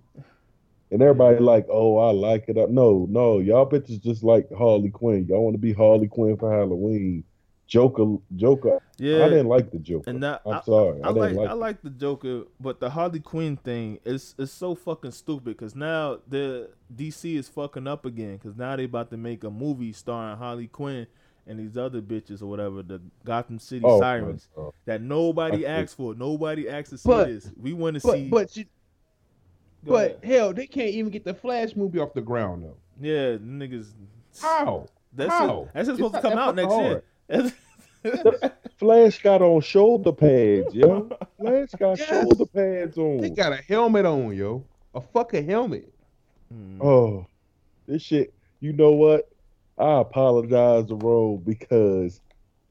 And everybody like, oh, I like it. No, no, y'all bitches just like Harley Quinn. Y'all want to be Harley Quinn for Halloween. Joker, Joker. Yeah, I didn't like the Joker. and that, I'm I, sorry, I, I didn't like, like. I like the Joker, but the Harley Quinn thing is is so fucking stupid because now the DC is fucking up again because now they about to make a movie starring Harley Quinn and these other bitches or whatever the Gotham City Oh, Sirens that nobody I see. asked for. Nobody asked to see But- this. We want to see. but you, but ahead. hell, they can't even get the Flash movie off the ground though. yeah, niggas. How? That's How? that's It's supposed to come out next fucking year. Flash got on shoulder pads, yo. Flash got Yes. shoulder pads on. He got a helmet on, yo. A fucking helmet. Mm. Oh, this shit. You know what? I apologize to Roll because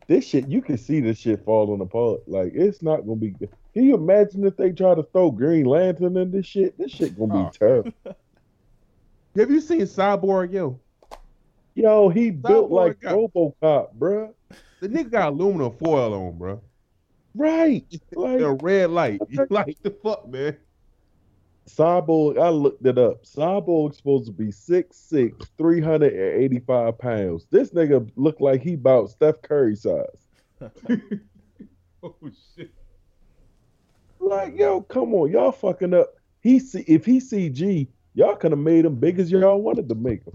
this shit. You can see this shit falling apart. Like it's not gonna be. good. Can you imagine if they try to throw Green Lantern in this shit? This shit gonna be Oh. terrible. Have you seen Cyborg, yo? Yo, he built like got- RoboCop, bruh. The nigga got aluminum foil on, bro. Right. Like A red light. like the fuck, man. Cyborg, I looked it up. Cyborg's supposed to be 6'6", 385 pounds. This nigga look like he about Steph Curry size. Oh shit. Like, yo, come on, y'all fucking up. He see if he CG, y'all could have made him big as y'all wanted to make him.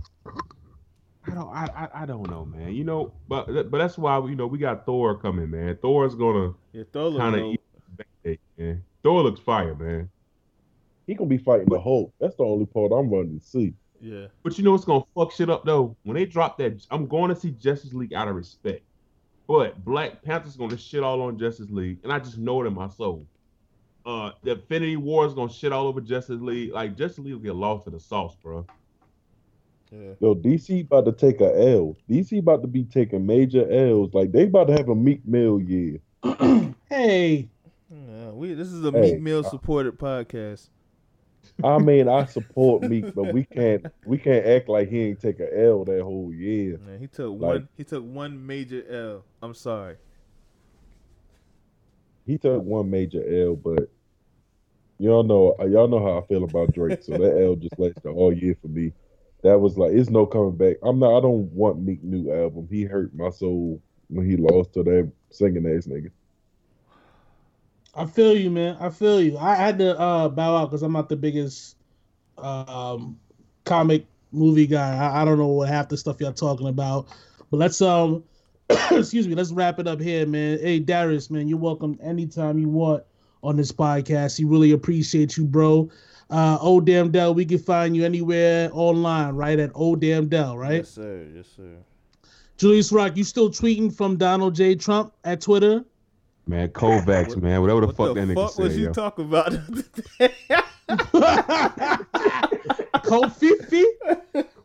I don't I, I I don't know, man. You know, but but that's why you know we got Thor coming, man. Thor's gonna Yeah, throw kind of man. Thor looks fire, man. He gonna be fighting the Hulk. That's the only part I'm running to see. Yeah. But you know what's gonna fuck shit up though? When they drop that, I'm going to see Justice League out of respect. But Black Panther's gonna shit all on Justice League, and I just know it in my soul. Uh, the Infinity War is gonna shit all over Justice League. Like Justice League will get lost in the sauce, bro. Yeah. Yo, DC about to take a L. DC about to be taking major L's. Like they about to have a Meek Mill year. hey, Yeah, we this is a Hey, Meek Mill supported podcast. I mean, I support Meek, but we can't we can't act like he ain't take a L that whole year. Man, he took Like- one. He took one major L. I'm sorry. He took one major L, but y'all know y'all know how I feel about Drake. So that L just lasted all year for me. That was like it's no coming back. I'm not. I don't want Meek new album. He hurt my soul when he lost to that singing ass nigga. I feel you, man. I feel you. I had to uh, bow out because I'm not the biggest um, comic movie guy. I, I don't know what half the stuff y'all talking about. But let's um excuse me, let's wrap it up here, man. Hey Darius, man, you're welcome anytime you want on this podcast. You really appreciate you, bro. Uh Oh Damn Dell, we can find you anywhere online, right? At Oh Damn Dell, right? Yes, sir. Yes, sir. Julius Rock, you still tweeting from Donald J. Trump at Twitter? Man, Kovacs, man, whatever the What fuck the that nigga fuck was say, you yo. talking about? Covfefe?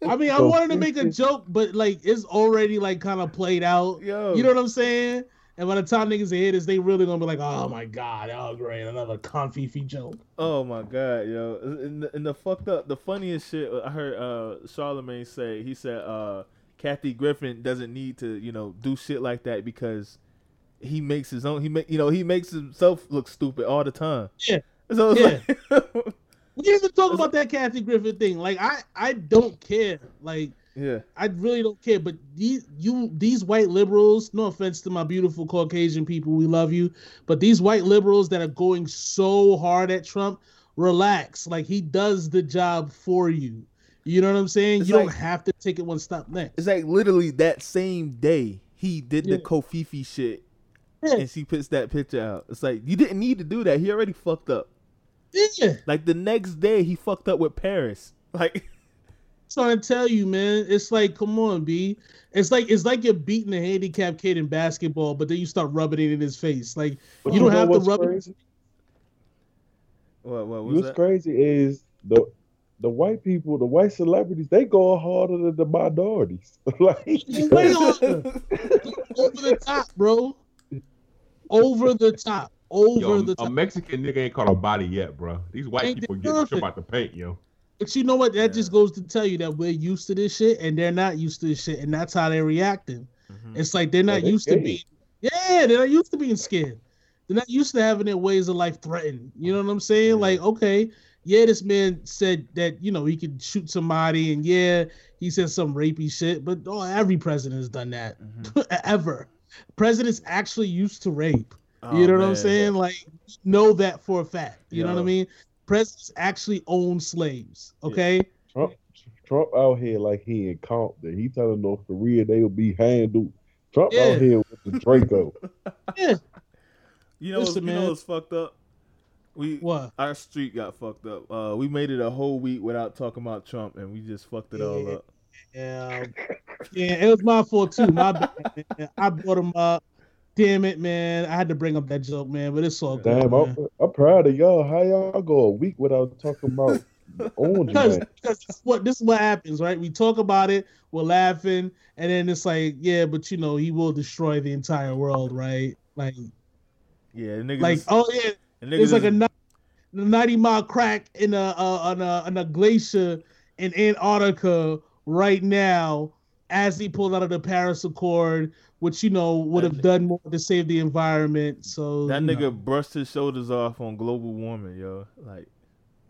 I mean, I wanted to make a joke, but like it's already like kind of played out. Yo, You know what I'm saying? And by the time niggas hear this, they really gonna be like, "Oh my god, oh great, another covfefe joke." Oh my god, yo! And the, and the fucked up, the funniest shit I heard uh Charlemagne say. He said uh Kathy Griffin doesn't need to, you know, do shit like that because he makes his own. He make, you know, he makes himself look stupid all the time. Yeah. So Yeah. like, We didn't even talk about that Kathy Griffin thing. Like, I I don't care. Like, yeah, I really don't care. But these you these white liberals, no offense to my beautiful Caucasian people, we love you, but these white liberals that are going so hard at Trump, relax. Like he does the job for you. You know what I'm saying? It's you don't have to take it one step next. it's like literally that same day he did Yeah. the Covfefe shit, Yeah. and she puts that picture out. It's like you didn't need to do that. He already fucked up. Yeah. Like the next day he fucked up with Paris. Like. Trying to tell you, man. It's like, come on, B. It's like it's like you're beating a handicapped kid in basketball, but then you start rubbing it in his face. Like But you don't know have to what's rub it. crazy? What, what was What's that? crazy is the the white people, the white celebrities, they go harder than the minorities. like Way harder. Over the top, bro. Over the top. Over Yo, the a top. A Mexican nigga ain't caught a body yet, bro. These white Ain't people they get about the paint, yo. But you know what? That Yeah. just goes to tell you that we're used to this shit and they're not used to this shit, and that's how they're reacting. Mhm. It's like they're not they used to scared. being yeah, they're not used to being scared. They're not used to having their ways of life threatened. You know what I'm saying? Yeah. Like, okay, yeah, this man said that, you know, he could shoot somebody and yeah, he said some rapey shit, but oh, every president has done that. Mhm. Ever. Presidents actually used to rape. Oh, you know what I'm saying? Like, know that for a fact. You know what I mean? Presidents actually own slaves. Okay. Trump Trump out here like he in Compton. He telling North Korea they will be handled. Trump Yeah. out here with the Draco. Yeah. You know, what's, Listen, you know man. what's fucked up? We What? our street got fucked up. Uh, we made it a whole week without talking about Trump, and we just fucked it all up. Yeah, yeah, it was my fault too. My bad. Man. I brought him up. Damn it, man! I had to bring up that joke, man. But it's all good. Damn, man. I'm, I'm proud of y'all. How y'all go a week without talking about Orange because Man? because this is what this is what happens, right? We talk about it, we're laughing, and then it's like, yeah, but you know, he will destroy the entire world, right? Like, Yeah, niggas. like, is- oh yeah, the It's like a is- ni- ninety mile crack in a uh, on a on a glacier in Antarctica right now as he pulled out of the Paris Accord, which you know would have done more to save the environment. So that nigga know. brushed his shoulders off on global warming, yo. Like,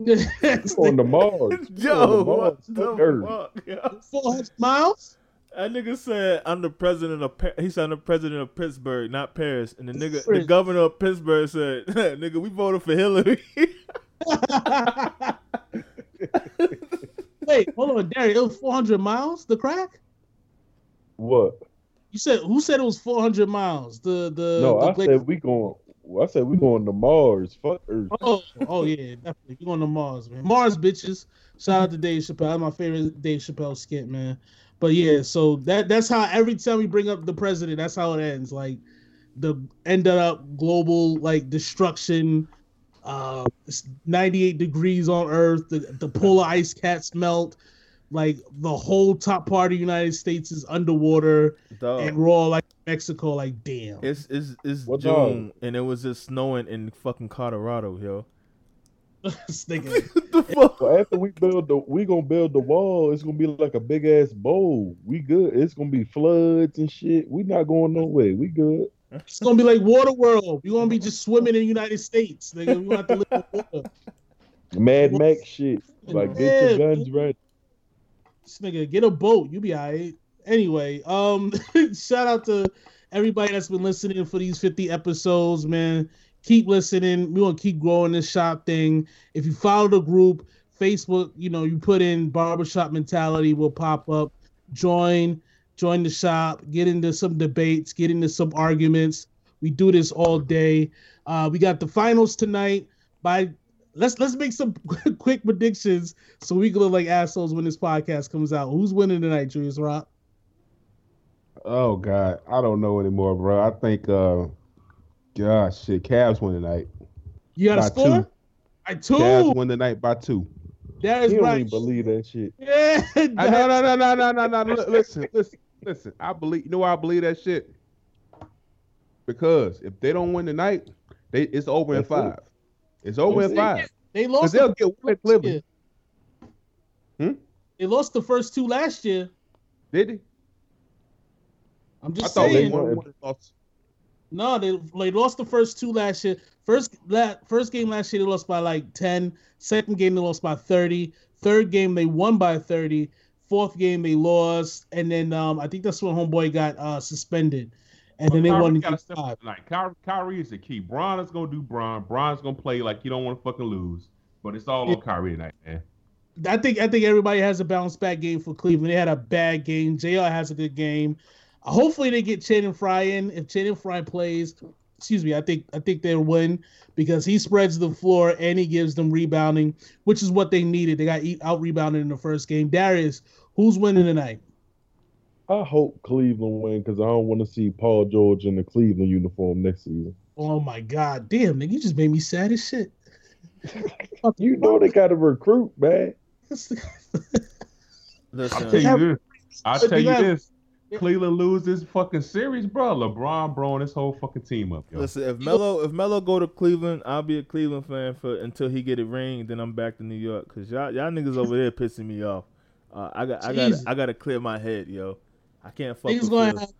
on the Mars. yo, on the what Mars. the Fuck yo? four hundred miles. That nigga said, "I'm the president of." Pa-. He said, "I'm the president of Pittsburgh, not Paris." And the nigga, the governor of Pittsburgh said, "Nigga, we voted for Hillary." Wait, hold on, Derry. It was four hundred miles. The crack. What? You said who said it was four hundred miles? The the No, the I said we going. I said we going to Mars. Fuck Earth. Oh, oh yeah, definitely. You going to Mars, man. Mars bitches. Shout out to Dave Chappelle. That's my favorite Dave Chappelle skit, man. But yeah, so that that's how every time we bring up the president, that's how it ends. Like the ended up global like destruction. Uh, it's 98 degrees on Earth. The the polar ice caps melt. Like the whole top part of the United States is underwater, Dog. and we're all like Mexico. Like damn. It's it's it's What June and it was just snowing in fucking Colorado, yo. This the fuck? So after we build the, we gonna build the wall. It's gonna be like a big ass bowl. We good. It's gonna be floods and shit. We not going nowhere. We good. It's gonna be like Waterworld. We're gonna be just swimming in the United States. Nigga. We gonna have to live in water. Mad Max shit. Like get your guns ready. This nigga, get a boat. You be alright. Anyway, um, shout out to everybody that's been listening for these 50 episodes, man. Keep listening. We want to keep growing this shop thing. If you follow the group, Facebook, you know, you put in barbershop mentality will pop up. Join, join the shop, get into some debates, get into some arguments. We do this all day. Uh, we got the finals tonight. By let's let's make some quick predictions so we can look like assholes when this podcast comes out. Who's winning tonight, Julius Rock? Oh God, I don't know anymore, bro. I think, uh, gosh, shit, Cavs win tonight. You got a score? two. I two. Cavs win tonight by two. That He is don't right. even believe that shit. Yeah. I, no, no, no, no, no, no, no. Listen, listen, listen. I believe. You know why I believe that shit? Because if they don't win tonight, they it's over in That's it. It's over in five. They lost. they'll The get one Cleveland. Hmm? They lost the first two last year. Did they? I'm I just thought they saying. won lost. No, they they lost the first two last year. First la, first game last year they lost by like 10. Second game they lost by 30. Third game they won by 30. Fourth game they lost, and then um I think that's when homeboy got uh suspended, and then they Kyrie won. in gotta game step five. tonight. Kyrie, Kyrie is the key. Bron is gonna do Bron. Bron's gonna play like you don't want to fucking lose. But it's all Yeah. on Kyrie tonight, man. I think I think everybody has a bounce back game for Cleveland. They had a bad game. JR has a good game. Hopefully they get Channing Frye in. If Channing Frye plays, excuse me, I think I think they'll win because he spreads the floor and he gives them rebounding, which is what they needed. They got out rebounded in the first game. Darius, who's winning tonight? I hope Cleveland win because I don't want to see Paul George in the Cleveland uniform next season. Oh my god, damn, nigga, you just made me sad as shit. You know they got to recruit, man. Listen, I'll tell you this. I'll tell you this. Cleveland lose this fucking series, bro. LeBron blowing this whole fucking team up, yo. Listen, if Melo if Melo go to Cleveland, I'll be a Cleveland fan for until he get a ring. Then I'm back to New York because y'all y'all niggas over there pissing me off. Uh, I got I got I got to clear my head, yo. I can't fuck Niggas with gonna have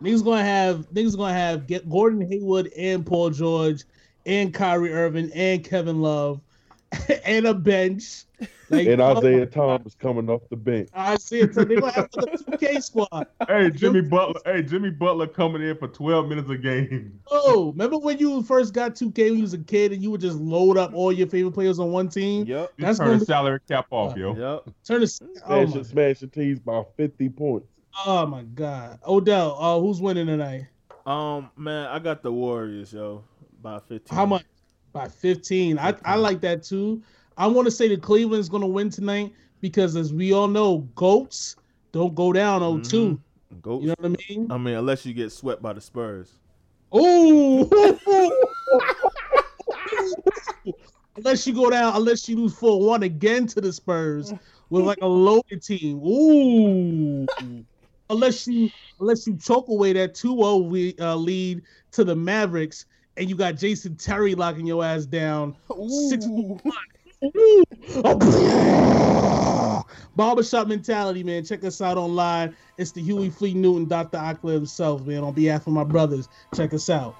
niggas gonna have niggas gonna have get Gordon Hayward and Paul George and Kyrie Irving and Kevin Love and a bench. Like And Isaiah my Thomas coming off the bench. I see it. So they gonna have like a 2K squad. Hey, Jimmy Butler. Hey, Jimmy Butler coming in for 12 minutes a game. Oh, remember when you first got 2K when you was a kid and you would just load up all your favorite players on one team? Yep. You turn the be- salary cap off, yo. Yep. Turn this. Oh Smashing, my, smashing teams by 50 points. Oh my God, Odell. Uh, who's winning tonight? Um, man, I got the Warriors, yo, by 15. How much? By 15. I, I like that too. I want to say that Cleveland's going to win tonight because, as we all know, goats don't go down 0 2. Go. You know what I mean? I mean, unless you get swept by the Spurs. Oh! unless you go down, unless you lose 4 1 again to the Spurs with like a loaded team. Ooh. Unless you unless you choke away that 2-0 uh, lead to the Mavericks and you got Jason Terry locking your ass down. Six Barbershop mentality, man. Check us out online. It's the Huey Fleet Newton, Dr. Ackler himself, man. On behalf of my brothers, check us out.